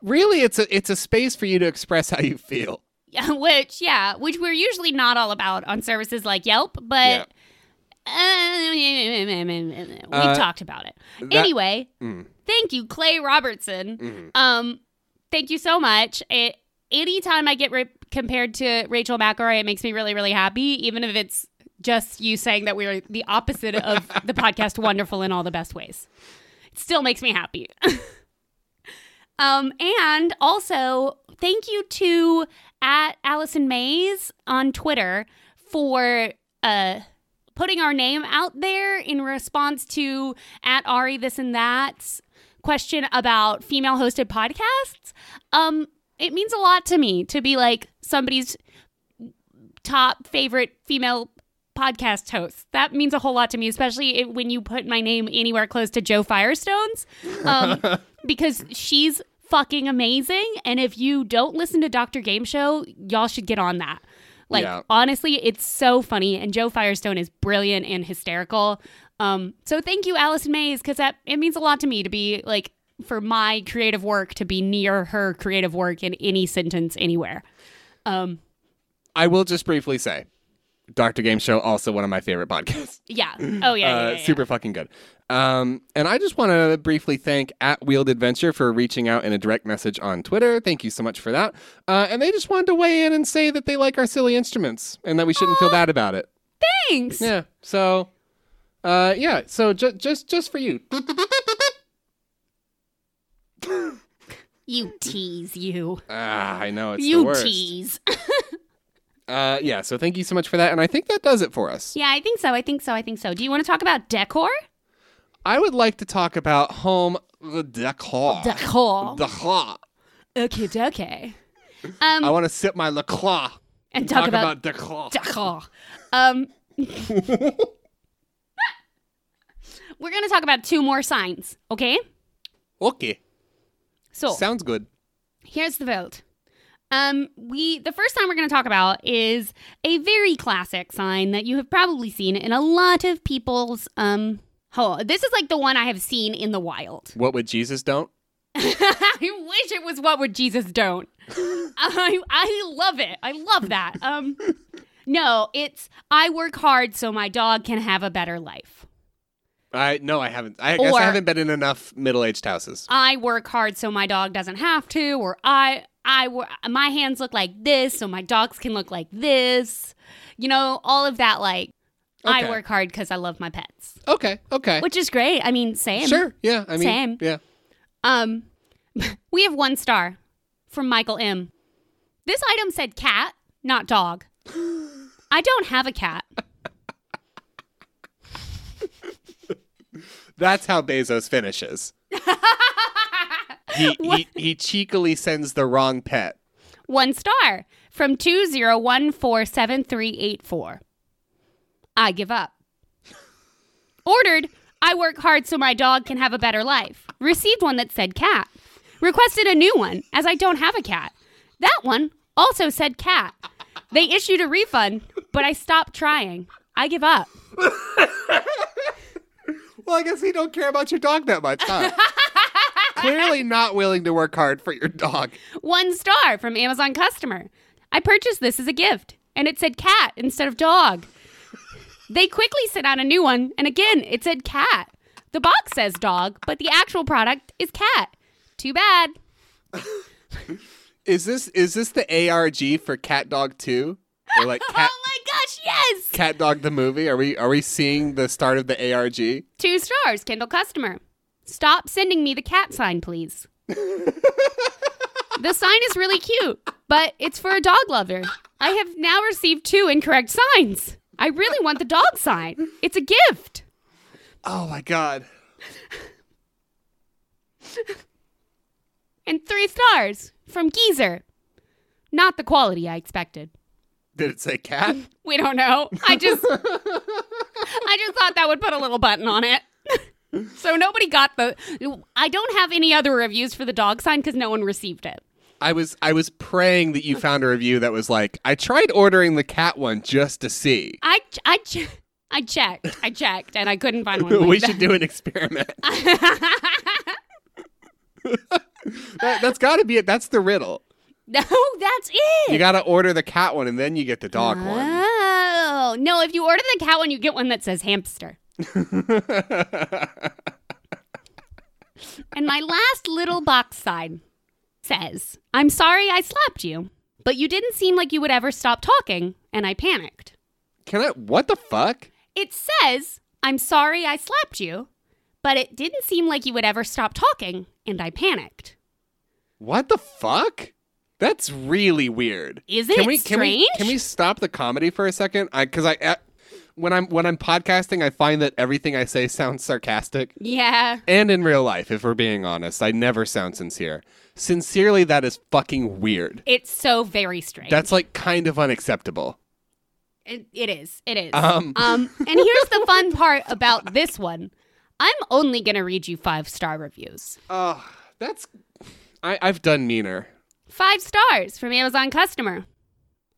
S2: Really, it's a it's a space for you to express how you feel. <laughs>
S1: Yeah, which yeah, which we're usually not all about on services like Yelp, but uh, we've
S2: Uh,
S1: talked about it.
S2: that-
S1: anyway,
S2: Mm.
S1: thank you, Clay Robertson.
S2: Mhm.
S1: Um, thank you so much. It, anytime I get re- compared to Rachel McElroy, it makes me really, really happy, even if it's just you saying that we're the opposite of <laughs> the podcast Wonderful in all the best ways. It still makes me happy. <laughs> um, and also, thank you to at Allison Mays on Twitter for uh putting our name out there in response to at Ari this and that's question about female hosted podcasts. Um, it means a lot to me to be like somebody's top favorite female podcast host. That means a whole lot to me, especially when you put my name anywhere close to Jo Firestone's, um, <laughs> because she's fucking amazing. And if you don't listen to Dr. Game Show, y'all should get on that. Like
S2: Yeah.
S1: honestly, it's so funny, and Jo Firestone is brilliant and hysterical. Um, so thank you, Allison Mays, because that it means a lot to me to be like for my creative work to be near her creative work in any sentence anywhere. Um,
S2: I will just briefly say, Doctor Game Show also one of my favorite podcasts. <laughs>
S1: yeah. Oh yeah. yeah,
S2: uh,
S1: yeah, yeah.
S2: super fucking good. Um, and I just want to briefly thank at Wheeled Adventure for reaching out in a direct message on Twitter. Thank you so much for that. Uh, and they just wanted to weigh in and say that they like our silly instruments and that we shouldn't feel bad about it.
S1: Thanks.
S2: Yeah. So, uh, yeah. So ju- just just for you. <laughs>
S1: You tease you.
S2: Ah, I know it's
S1: you tease. <laughs>
S2: Uh, yeah. So thank you so much for that. And I think that does it for us.
S1: yeah, I think so. I think so. I think so. Do you want to talk about decor?
S2: I would like to talk about home decor.
S1: Decor.
S2: Decor.
S1: Okay, okay. Um,
S2: I want to sip my La Croix
S1: and talk, about,
S2: decor.
S1: decor. Um, <laughs> we're gonna talk about two more signs. Okay.
S2: Okay.
S1: So
S2: Sounds good.
S1: here's the vote. Um, we the first sign we're going to talk about is a very classic sign that you have probably seen in a lot of people's um. Oh, this is like the one I have seen in the wild. <laughs>
S2: What would Jesus don't?
S1: I wish it was what would Jesus don't. <laughs> I I love it. I love that. Um, no, it's I work hard so my dog can have a better life.
S2: I no, I haven't. I guess I haven't been in enough middle-aged houses.
S1: I work hard so my dog doesn't have to, or I I wor- my hands look like this so my dogs can look like this. You know, all of that. Like I work hard because I love my pets,
S2: Okay, okay,
S1: which is great. I mean, same.
S2: sure, yeah. I mean,
S1: Same.
S2: yeah.
S1: Um, <laughs> we have one star from Michael M. This item said cat, not dog. <gasps> I don't have a cat. <laughs>
S2: That's how Bezos finishes. <laughs> he, <laughs> he he cheekily sends the wrong pet.
S1: One star from 20147384. I give up. Ordered, I work hard so my dog can have a better life. Received one that said cat. Requested a new one as I don't have a cat. That one also said cat. They issued a refund, but I stopped trying. I give up. <laughs>
S2: Well, I guess you don't care about your dog that much, huh? <laughs> Clearly not willing to work hard for your dog.
S1: One star from Amazon customer. I purchased this as a gift, and it said cat instead of dog. They quickly sent out a new one, and again, it said cat. The box says dog, but the actual product is cat. Too bad.
S2: Is this is this the ARG for Cat Dog 2? Or like <laughs> oh Cat
S1: oh my gosh, yes!
S2: Cat Dog the movie? Are we are we seeing the start of the ARG?
S1: Two stars, Kindle customer. Stop sending me the cat sign, please. the sign is really cute, but it's for a dog lover. I have now received two incorrect signs. I really want the dog sign. It's a gift.
S2: Oh my god.
S1: And three stars from Geezer. Not the quality I expected.
S2: Did it say cat? <laughs>
S1: We don't know. I just I just thought that would put a little button on it. <laughs> so nobody got the I don't have any other reviews for the dog sign cuz no one received it.
S2: I was I was praying that you found a review that was like, I tried ordering the cat one just to see.
S1: I I ch- I checked. I checked and I couldn't find one. <laughs>
S2: we
S1: like
S2: should do an experiment. <laughs> That, that's got to be it. That's the riddle.
S1: No, that's it.
S2: You got to order the cat one and then you get the dog one.
S1: Oh no! If you order the cat one, you get one that says hamster. <laughs> And my last little box sign says, "I'm sorry I slapped you, but you didn't seem like you would ever stop talking, and I panicked."
S2: Can I? What the fuck?
S1: It says, "I'm sorry I slapped you, but it didn't seem like you would ever stop talking, and I panicked."
S2: What the fuck? That's really weird. Can
S1: it
S2: we, Can we,
S1: strange?
S2: can we stop the comedy for a second? I because I. uh, when I'm when I'm podcasting, I find that everything I say sounds sarcastic.
S1: Yeah.
S2: And in real life, if we're being honest, I never sound sincere. Sincerely, that is fucking weird.
S1: It's so very strange.
S2: That's like kind of unacceptable.
S1: It, it is. It is.
S2: Um.
S1: Um, and here's the fun <laughs> part about this one. I'm only going to read you five star reviews.
S2: Oh, that's. I, I've done meaner.
S1: Five stars from Amazon customer.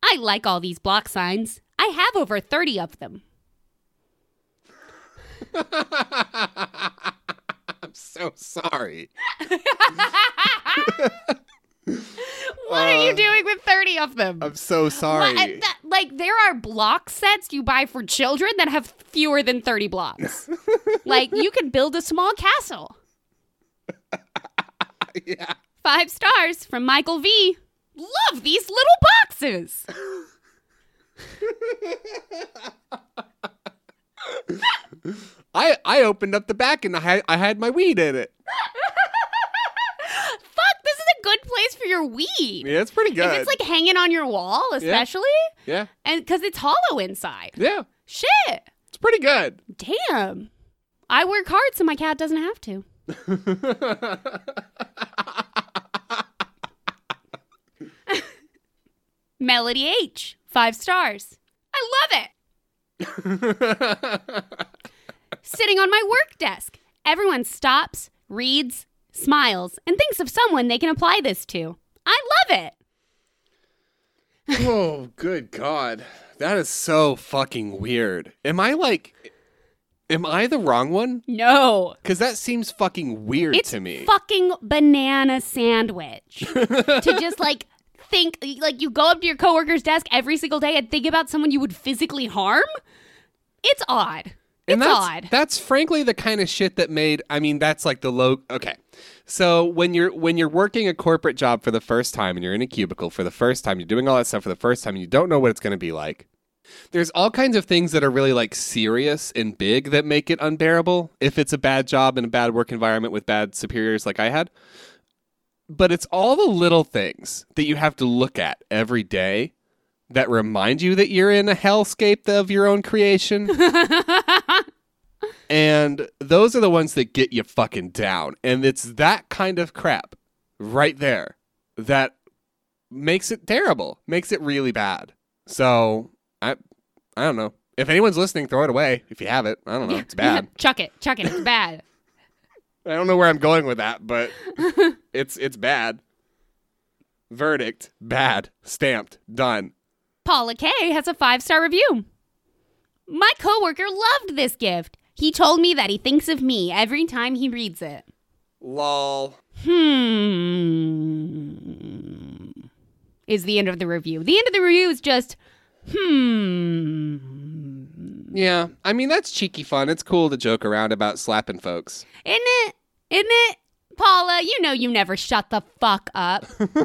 S1: I like all these block signs. I have over 30 of them. <laughs>
S2: I'm so sorry. <laughs>
S1: What are you doing with 30 of them?
S2: I'm so sorry.
S1: uh, that- like, there are block sets you buy for children that have fewer than 30 blocks. <laughs> like, you can build a small castle.
S2: yeah.
S1: Five stars from Michael V. Love these little boxes.
S2: I I opened up the back and I had, I had my weed in it. <laughs>
S1: Fuck, this is a good place for your weed.
S2: Yeah, it's pretty good.
S1: If it's like hanging on your wall, especially,
S2: yeah,
S1: and because it's hollow inside.
S2: yeah,
S1: Shit.
S2: it's pretty good.
S1: Damn. I work hard so my cat doesn't have to. <laughs> Melody H, five stars. I love it. <laughs> Sitting on my work desk. Everyone stops, reads, smiles, and thinks of someone they can apply this to. I love it.
S2: oh, good God. That is so fucking weird. Am I like. Am I the wrong one?
S1: No.
S2: Because that seems fucking weird
S1: It's
S2: to me.
S1: fucking banana sandwich. to just like think like you go up to your coworker's desk every single day and think about someone you would physically harm? It's odd.
S2: And
S1: it's
S2: that's,
S1: odd.
S2: That's frankly the kind of shit that made. I mean, that's like the low. Okay, so when you're when you're working a corporate job for the first time and you're in a cubicle for the first time, you're doing all that stuff for the first time, and you don't know what it's going to be like. There's all kinds of things that are really like serious and big that make it unbearable if it's a bad job in a bad work environment with bad superiors like I had. But it's all the little things that you have to look at every day that remind you that you're in a hellscape of your own creation. <laughs> and those are the ones that get you fucking down. And it's that kind of crap right there that makes it terrible, makes it really bad. So I, I don't know. If anyone's listening, throw it away. If you have it, I don't know. It's bad. <laughs>
S1: chuck it. Chuck it. It's <laughs> bad.
S2: I don't know where I'm going with that, but <laughs> it's it's bad. Verdict: bad. Stamped. Done.
S1: Paula K has a five star review. My coworker loved this gift. He told me that he thinks of me every time he reads it.
S2: Lol.
S1: Hmm. Is the end of the review. The end of the review is just, hmm.
S2: Yeah, I mean that's cheeky fun. It's cool to joke around about slapping folks.
S1: Isn't it? Isn't it? Paula, you know you never shut the fuck up. <laughs> Every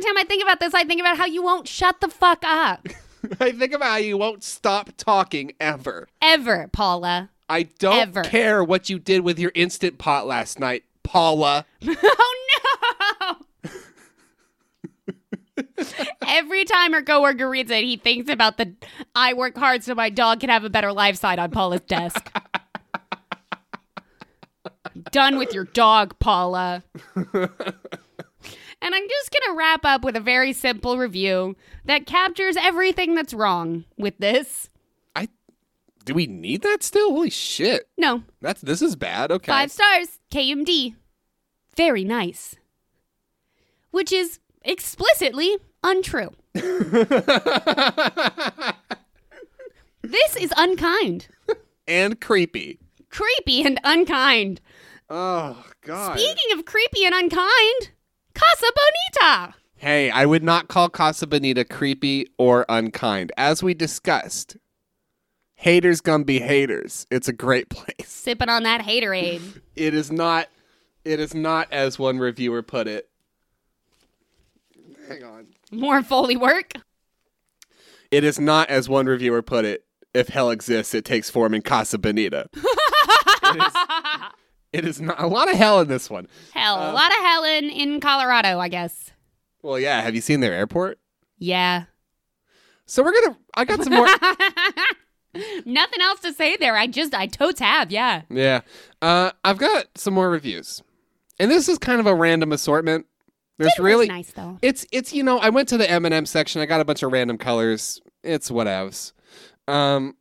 S1: time I think about this, I think about how you won't shut the fuck up. <laughs> <laughs>
S2: I think about how you won't stop talking ever.
S1: Ever, Paula.
S2: I don't
S1: Ever.
S2: care what you did with your instant pot last night, Paula. <laughs>
S1: oh no! <laughs> Every time her coworker reads it, he thinks about the I work hard so my dog can have a better life sign on Paula's desk. Done with your dog, Paula. And I'm just going to wrap up with a very simple review that captures everything that's wrong with this.
S2: I do we need that still? Holy shit.
S1: No,
S2: That's this is bad. Okay.
S1: five stars, KMD. Very nice. Which is explicitly untrue. <laughs> This is unkind,
S2: and creepy.
S1: creepy, and unkind.
S2: Oh god.
S1: Speaking of creepy and unkind, Casa Bonita.
S2: Hey, I would not call Casa Bonita creepy or unkind. As we discussed, haters gonna be haters. It's a great place.
S1: Sipping on that haterade. <laughs>
S2: It is not it is not as one reviewer put it. Hang on.
S1: More Foley work.
S2: It is not as one reviewer put it. If hell exists, it takes form in Casa Bonita. <laughs> it, is, it is not a lot of hell in this one.
S1: Hell, a lot of hell in, in Colorado, I guess.
S2: Well, yeah. Have you seen their airport?
S1: Yeah.
S2: So we're gonna. I got some more. <laughs>
S1: Nothing else to say there. I just, I totes have, yeah.
S2: yeah. Uh, I've got some more reviews, and this is kind of a random assortment. There's
S1: It
S2: really
S1: nice though.
S2: It's it's you know I went to the M and M section. I got a bunch of random colors. It's whatevs. Um,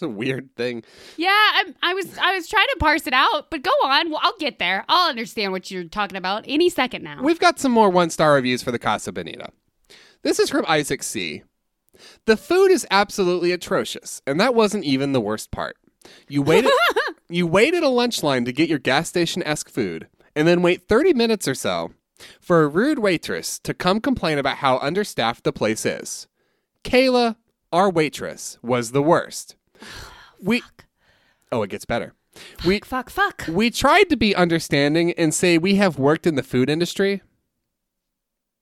S2: it's a weird thing.
S1: Yeah, I, I was, I was trying to parse it out, but go on. Well, I'll get there. I'll understand what you're talking about any second now.
S2: We've got some more one star reviews for the Casa Bonita. This is from Isaac C. The food is absolutely atrocious, and that wasn't even the worst part. You waited <laughs> you waited a lunch line to get your gas station esque food, and then wait 30 minutes or so for a rude waitress to come complain about how understaffed the place is. Kayla, our waitress, was the worst. <gasps> We Oh, it gets better. We
S1: fuck, fuck.
S2: we tried to be understanding and say we have worked in the food industry.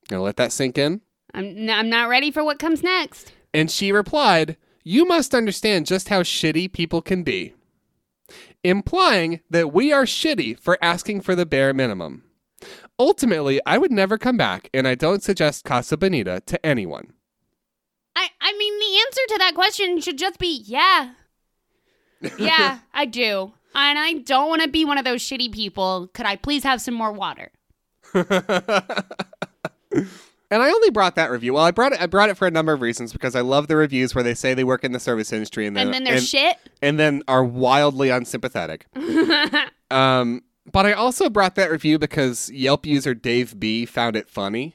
S2: Gonna let that sink in.
S1: I'm, n- I'm not ready for what comes next.
S2: And she replied, You must understand just how shitty people can be. Implying that we are shitty for asking for the bare minimum. Ultimately, I would never come back, and I don't suggest Casa Bonita to anyone.
S1: I, I mean, the answer to that question should just be yeah. <laughs> Yeah, I do. And I don't want to be one of those shitty people. Could I please have some more water? <laughs>
S2: And I only brought that review. Well, I brought it. I brought it for a number of reasons because I love the reviews where they say they work in the service industry and then
S1: And then there's
S2: and,
S1: shit.
S2: and then are wildly unsympathetic. <laughs> um, but I also brought that review because Yelp user Dave B found it funny.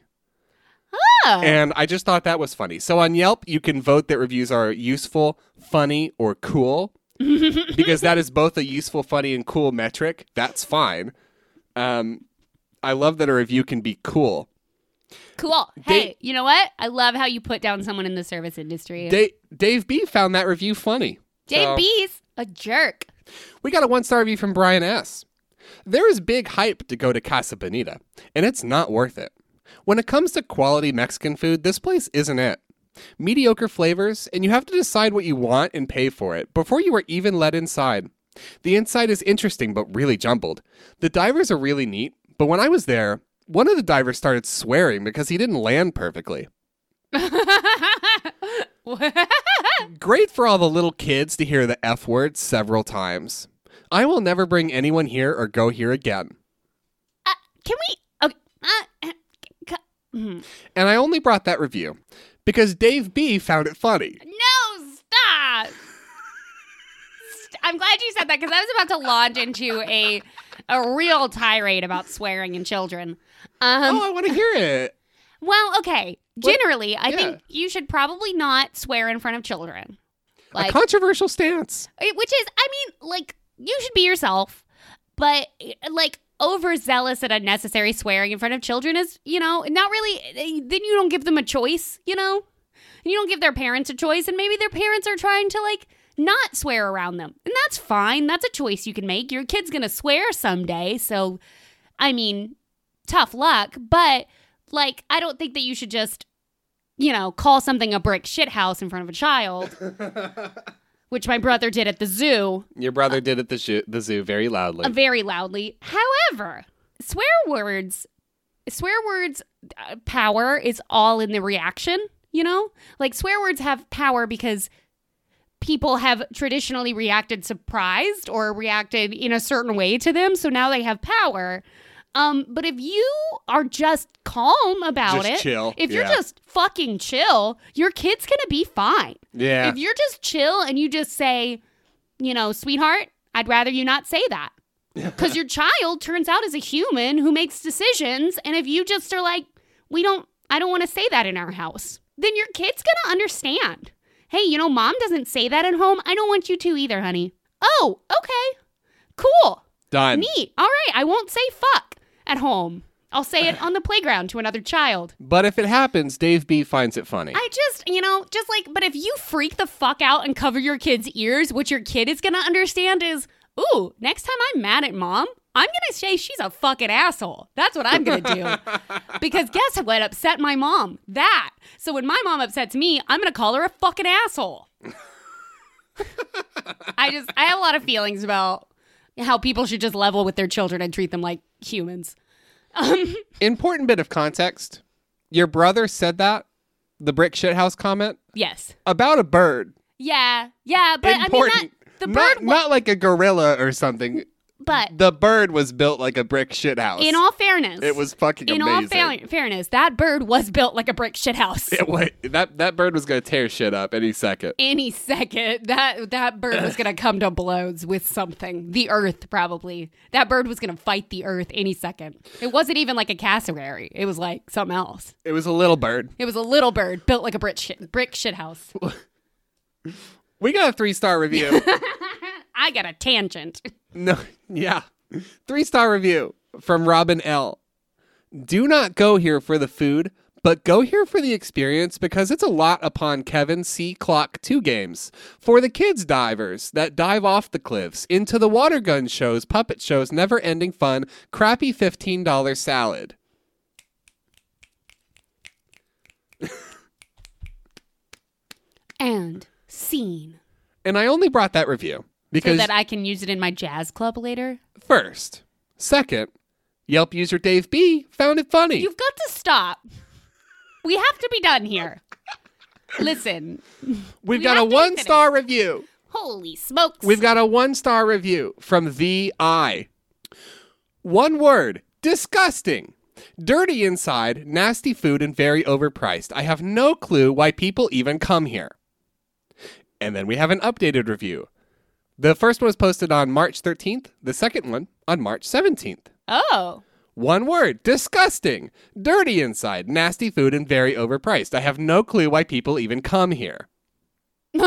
S2: And I just thought that was funny. So on Yelp, you can vote that reviews are useful, funny, or cool, <laughs> because that is both a useful, funny, and cool metric. That's fine. Um, I love that a review can be cool.
S1: cool. Hey, you know what? I love how you put down someone in the service industry.
S2: Da- Dave B found that review funny.
S1: Dave
S2: So-
S1: B's a jerk.
S2: We got a one star review from Brian S. There is big hype to go to Casa Bonita, and it's not worth it. When it comes to quality Mexican food, this place isn't it. Mediocre flavors, and you have to decide what you want and pay for it before you are even let inside. The inside is interesting but really jumbled. The divers are really neat, but when I was there, one of the divers started swearing because he didn't land perfectly. <laughs> Great for all the little kids to hear the F word several times. I will never bring anyone here or go here again.
S1: Uh, can we? Okay. Uh,
S2: And I only brought that review because Dave B found it funny.
S1: No, stop. I'm glad you said that because I was about to launch into a a real tirade about swearing and children. Um,
S2: oh, I want to hear it.
S1: well, okay. Generally, I
S2: Yeah.
S1: think you should probably not swear in front of children.
S2: a controversial stance.
S1: Which is i mean like you should be yourself but like overzealous and unnecessary swearing in front of children is you know not really eh, then you don't give them a choice you know? You don't give their parents a choice and maybe their parents are trying to like not swear around them. And that's fine. That's a choice you can make. Your kid's gonna swear someday so i mean tough luck but like i don't think that you should just you know call something a brick shit house in front of a child <laughs> which my brother did at the zoo
S2: Your brother did at the, zoo the zoo very loudly.
S1: uh, very loudly. However, swear words, swear words uh, power is all in the reaction, you know? Like swear words have power because people have traditionally reacted surprised or reacted in a certain way to them, so now they have power. Um, but if you are just calm about
S2: Just
S1: it,
S2: chill,
S1: if you're just fucking chill, your kid's gonna be fine.
S2: yeah.
S1: If you're just chill and you just say, you know, sweetheart, I'd rather you not say that. <laughs> Because your child turns out as a human who makes decisions. And if you just are like, we don't, I don't want to say that in our house, then your kid's going to understand. Hey, you know, mom doesn't say that at home. I don't want you to either, honey. Oh, okay. Cool.
S2: Done.
S1: Neat. All right. I won't say fuck at home. I'll say it on the playground to another child.
S2: But if it happens, Dave B finds it funny.
S1: I just, you know, just like, but if you freak the fuck out and cover your kid's ears, what your kid is gonna understand is, ooh, next time I'm mad at mom, I'm gonna say she's a fucking asshole. That's what I'm gonna do. <laughs> because guess what upset my mom? That. So when my mom upsets me, I'm gonna call her a fucking asshole. <laughs> I just, I have a lot of feelings about how people should just level with their children and treat them like humans. Um, <laughs>
S2: Important bit of context. Your brother said that, the brick shithouse comment,
S1: yes.
S2: about a bird.
S1: Yeah. Yeah. But
S2: Important.
S1: I mean, that, the
S2: not,
S1: bird, wa-
S2: not like a gorilla or something.
S1: But
S2: The bird was built like a brick shithouse.
S1: In all fairness,
S2: it was fucking
S1: in
S2: amazing.
S1: all fa- fairness, that bird was built like a brick shit house.
S2: It wa- that that bird was gonna tear shit up any second.
S1: Any second, that that bird was gonna come to blows with something. The earth, probably. That bird was gonna fight the earth any second. It wasn't even like a cassowary. It was like something else.
S2: It was a little bird.
S1: It was a little bird built like a brick shit brick shit house. <laughs>
S2: We got a three star review. <laughs>
S1: I got a tangent. <laughs>
S2: no, yeah, three star review from Robin L. Do not go here for the food, but go here for the experience because it's a lot upon Kevin C. Clock 2 games. For the kids divers that dive off the cliffs, into the water gun shows, puppet shows, never ending fun, crappy $15 salad.
S1: And scene.
S2: And I only brought that review
S1: So
S2: because
S1: that I can use it in my jazz club later.
S2: first, second, Yelp user Dave B found it funny.
S1: You've got to stop. We have to be done here. Listen,
S2: We've
S1: we
S2: got a
S1: have to be
S2: one star review.
S1: holy smokes.
S2: We've got a one star review from The Eye. One word disgusting. Dirty inside, nasty food, and very overpriced. I have no clue why people even come here. And then we have an updated review. The first one was posted on March 13th, the second one on March 17th.
S1: oh.
S2: One word disgusting. Dirty inside, nasty food, and very overpriced. I have no clue why people even come here. <laughs>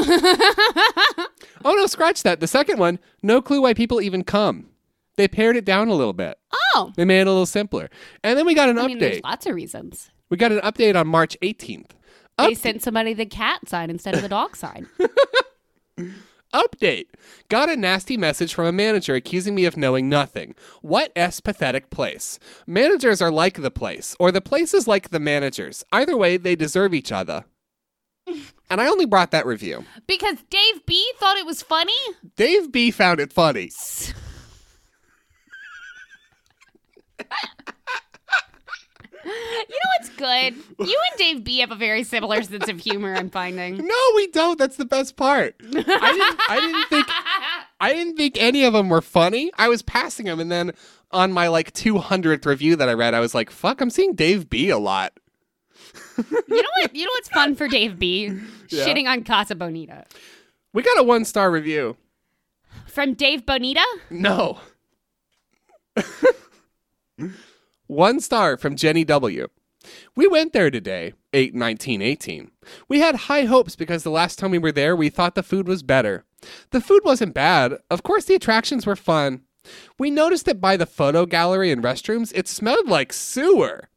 S2: Oh no, scratch that. The second one, no clue why people even come. They pared it down a little bit.
S1: oh.
S2: They made it a little simpler. And then we got an
S1: I mean, there's
S2: update.
S1: lots of reasons.
S2: we got an update on March 18th.
S1: They sent somebody the cat sign instead of the dog sign. <laughs>
S2: update. Got a nasty message from a manager accusing me of knowing nothing. What s pathetic place. Managers are like the place, or the place is like the managers. Either way, they deserve each other. <laughs> and I only brought that review.
S1: because Dave B thought it was funny?
S2: Dave B found it funny. <laughs>
S1: You know what's good? You and Dave B have a very similar sense of humor, I'm finding. <laughs>
S2: No, we don't. That's the best part. I didn't, I didn't think I didn't think any of them were funny. I was passing them, and then on my like 200th review that I read, I was like, "Fuck, I'm seeing Dave B a lot."
S1: You know what? You know what's fun for Dave B?
S2: Yeah.
S1: Shitting on Casa Bonita.
S2: We got a one star review.
S1: From Dave Bonita?
S2: No. <laughs> One star from Jenny W. We went there today, 8 19 18. We had high hopes because the last time we were there, we thought the food was better. The food wasn't bad. Of course, the attractions were fun. We noticed that by the photo gallery and restrooms, it smelled like sewer.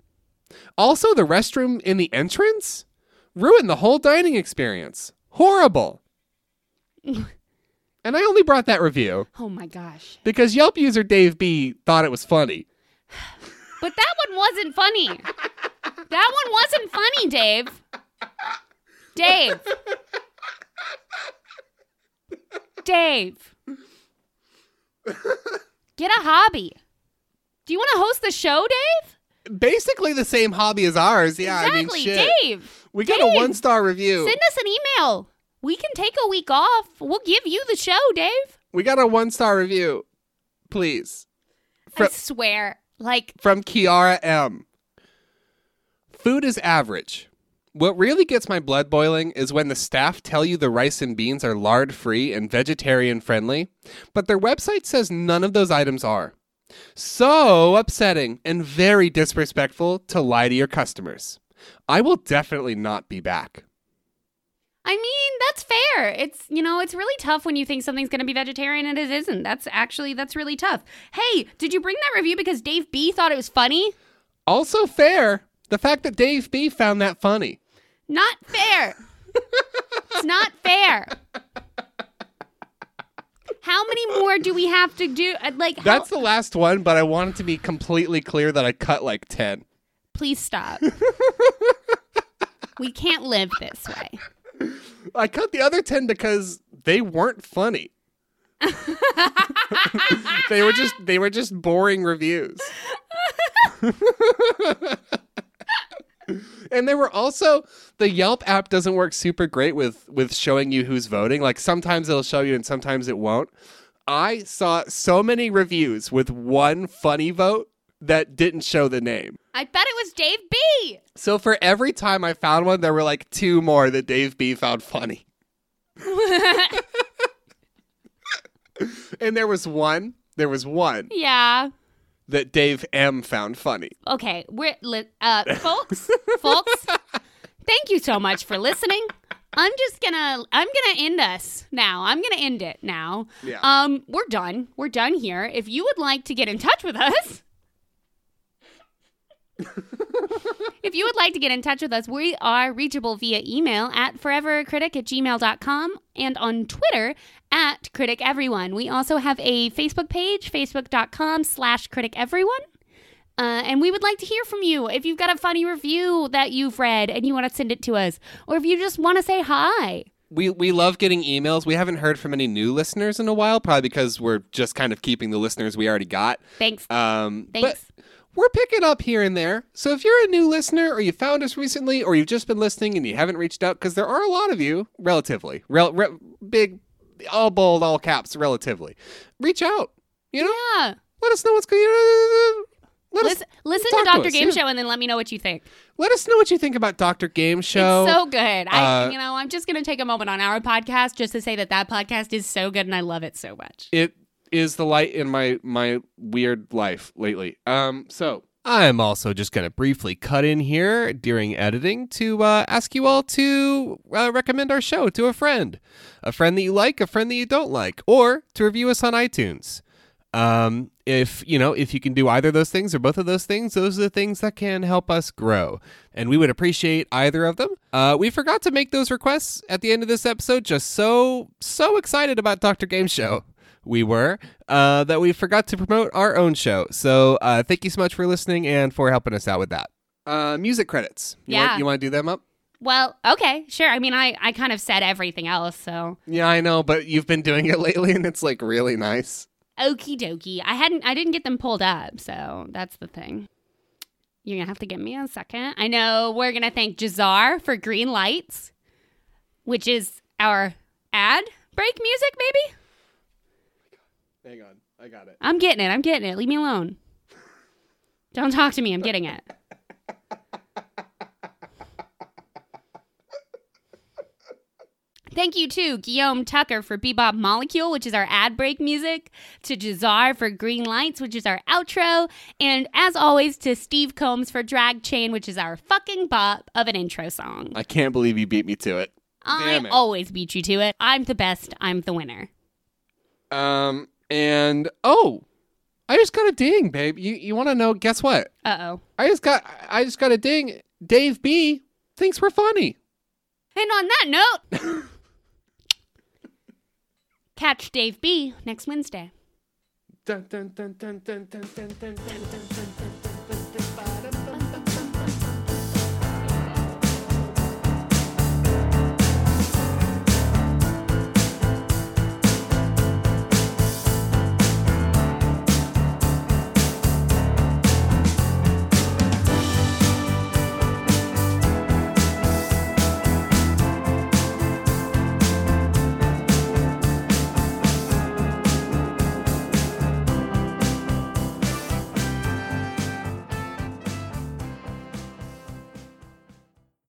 S2: Also, the restroom in the entrance ruined the whole dining experience. Horrible. and I only brought that review
S1: Oh my gosh.
S2: because Yelp user Dave B thought it was funny.
S1: But that one wasn't funny. That one wasn't funny, Dave. Dave. Dave. Get a hobby. Do you want to host the show, Dave?
S2: Basically the same hobby as ours. Yeah,
S1: exactly,
S2: I mean, shit.
S1: Dave.
S2: we got a one star review.
S1: Send us an email. We can take a week off. We'll give you the show, Dave.
S2: We got a one star review. Please.
S1: I swear. Like,
S2: from Kiara M. Food is average. What really gets my blood boiling is when the staff tell you the rice and beans are lard free and vegetarian friendly, but their website says none of those items are. So upsetting and very disrespectful to lie to your customers. I will definitely not be back.
S1: I mean, that's fair. It's, you know, it's really tough when you think something's going to be vegetarian and it isn't. That's actually, that's really tough. Hey, did you bring that review because Dave B thought it was funny?
S2: Also, fair, the fact that Dave B found that funny.
S1: Not fair. it's not fair. How many more do we have to do? Uh, Like, how-
S2: That's the last one, but I want it to be completely clear that I cut like 10.
S1: please stop. <laughs> we can't live this way.
S2: I cut the other 10 because they weren't funny. <laughs> they were just they were just boring reviews. and they were also the Yelp app doesn't work super great with with showing you who's voting. Like sometimes it'll show you and sometimes it won't. I saw so many reviews with one funny vote that didn't show the name.
S1: I bet it was Dave B.
S2: So for every time I found one, there were like two more that Dave B found funny. <laughs> And there was one, there was one
S1: yeah.
S2: that Dave M found funny.
S1: Okay, we're li- uh folks, folks. Thank you so much for listening. I'm just gonna I'm gonna end us now. I'm gonna end it now.
S2: Yeah.
S1: Um, we're done. We're done here. If you would like to get in touch with us. <laughs> if you would like to get in touch with us, we are reachable via email at forevercritic at gmail.com and on Twitter at critic everyone. We also have a Facebook page, facebook.com slash critic everyone. Uh, and we would like to hear from you. If you've got a funny review that you've read and you want to send it to us, or if you just want to say hi.
S2: We we love getting emails. We haven't heard from any new listeners in a while, probably because we're just kind of keeping the listeners we already got.
S1: Thanks.
S2: Um,
S1: Thanks.
S2: But we're picking up here and there. So if you're a new listener, or you found us recently, or you've just been listening and you haven't reached out, because there are a lot of you, relatively, rel- re- big, all bold, all caps, relatively, reach out. You know,
S1: yeah.
S2: let us know what's going. on. Let us
S1: Listen, listen to
S2: us,
S1: Game. Show and then let me know what you think.
S2: let us know what you think about Doctor Game Show.
S1: It's so good. I,
S2: uh,
S1: you know, I'm just gonna take a moment on our podcast just to say that that podcast is so good and I love it so much.
S2: it is the light in my my weird life lately. Um, so I'm also just gonna briefly cut in here during editing to uh, ask you all to uh, recommend our show to a friend, a friend that you like, a friend that you don't like, or to review us on iTunes. Um, if you know if you can do either of those things or both of those things, those are the things that can help us grow, and we would appreciate either of them. Uh, we forgot to make those requests at the end of this episode. Just so so excited about Doctor Game Show we were uh, that we forgot to promote our own show. So uh, thank you so much for listening and for helping us out with that. Uh, music credits. You
S1: Yeah.
S2: Want, you want to do them up?
S1: Well, okay, sure. I mean, I, I kind of said everything else, so
S2: Yeah, I know, but you've been doing it <laughs> lately, and it's like really nice.
S1: okie dokie. I hadn't, I didn't get them pulled up, so that's the thing. You're gonna have to give me a second. I know we're gonna thank Jahzzar for Green Lights, which is our ad break music, maybe.
S2: Hang on. I got it.
S1: I'm getting it. I'm getting it. Leave me alone. Don't talk to me. I'm getting it. Thank you to Guillaume Tucker for Bebop Molecule, which is our ad break music, to Jahzzar for Green Lights, which is our outro, and as always to Steve Combs for Drag Chain, which is our fucking bop of an intro song.
S2: I can't believe you beat me to it.
S1: I
S2: it.
S1: always beat you to it. I'm the best. I'm the winner.
S2: Um, and oh, I just got a ding, babe. You you want to know? Guess what?
S1: Uh oh.
S2: I just got I just got a ding. Dave B thinks we're funny.
S1: And on that note, catch Dave B next Wednesday.
S2: Dun, dun, dun,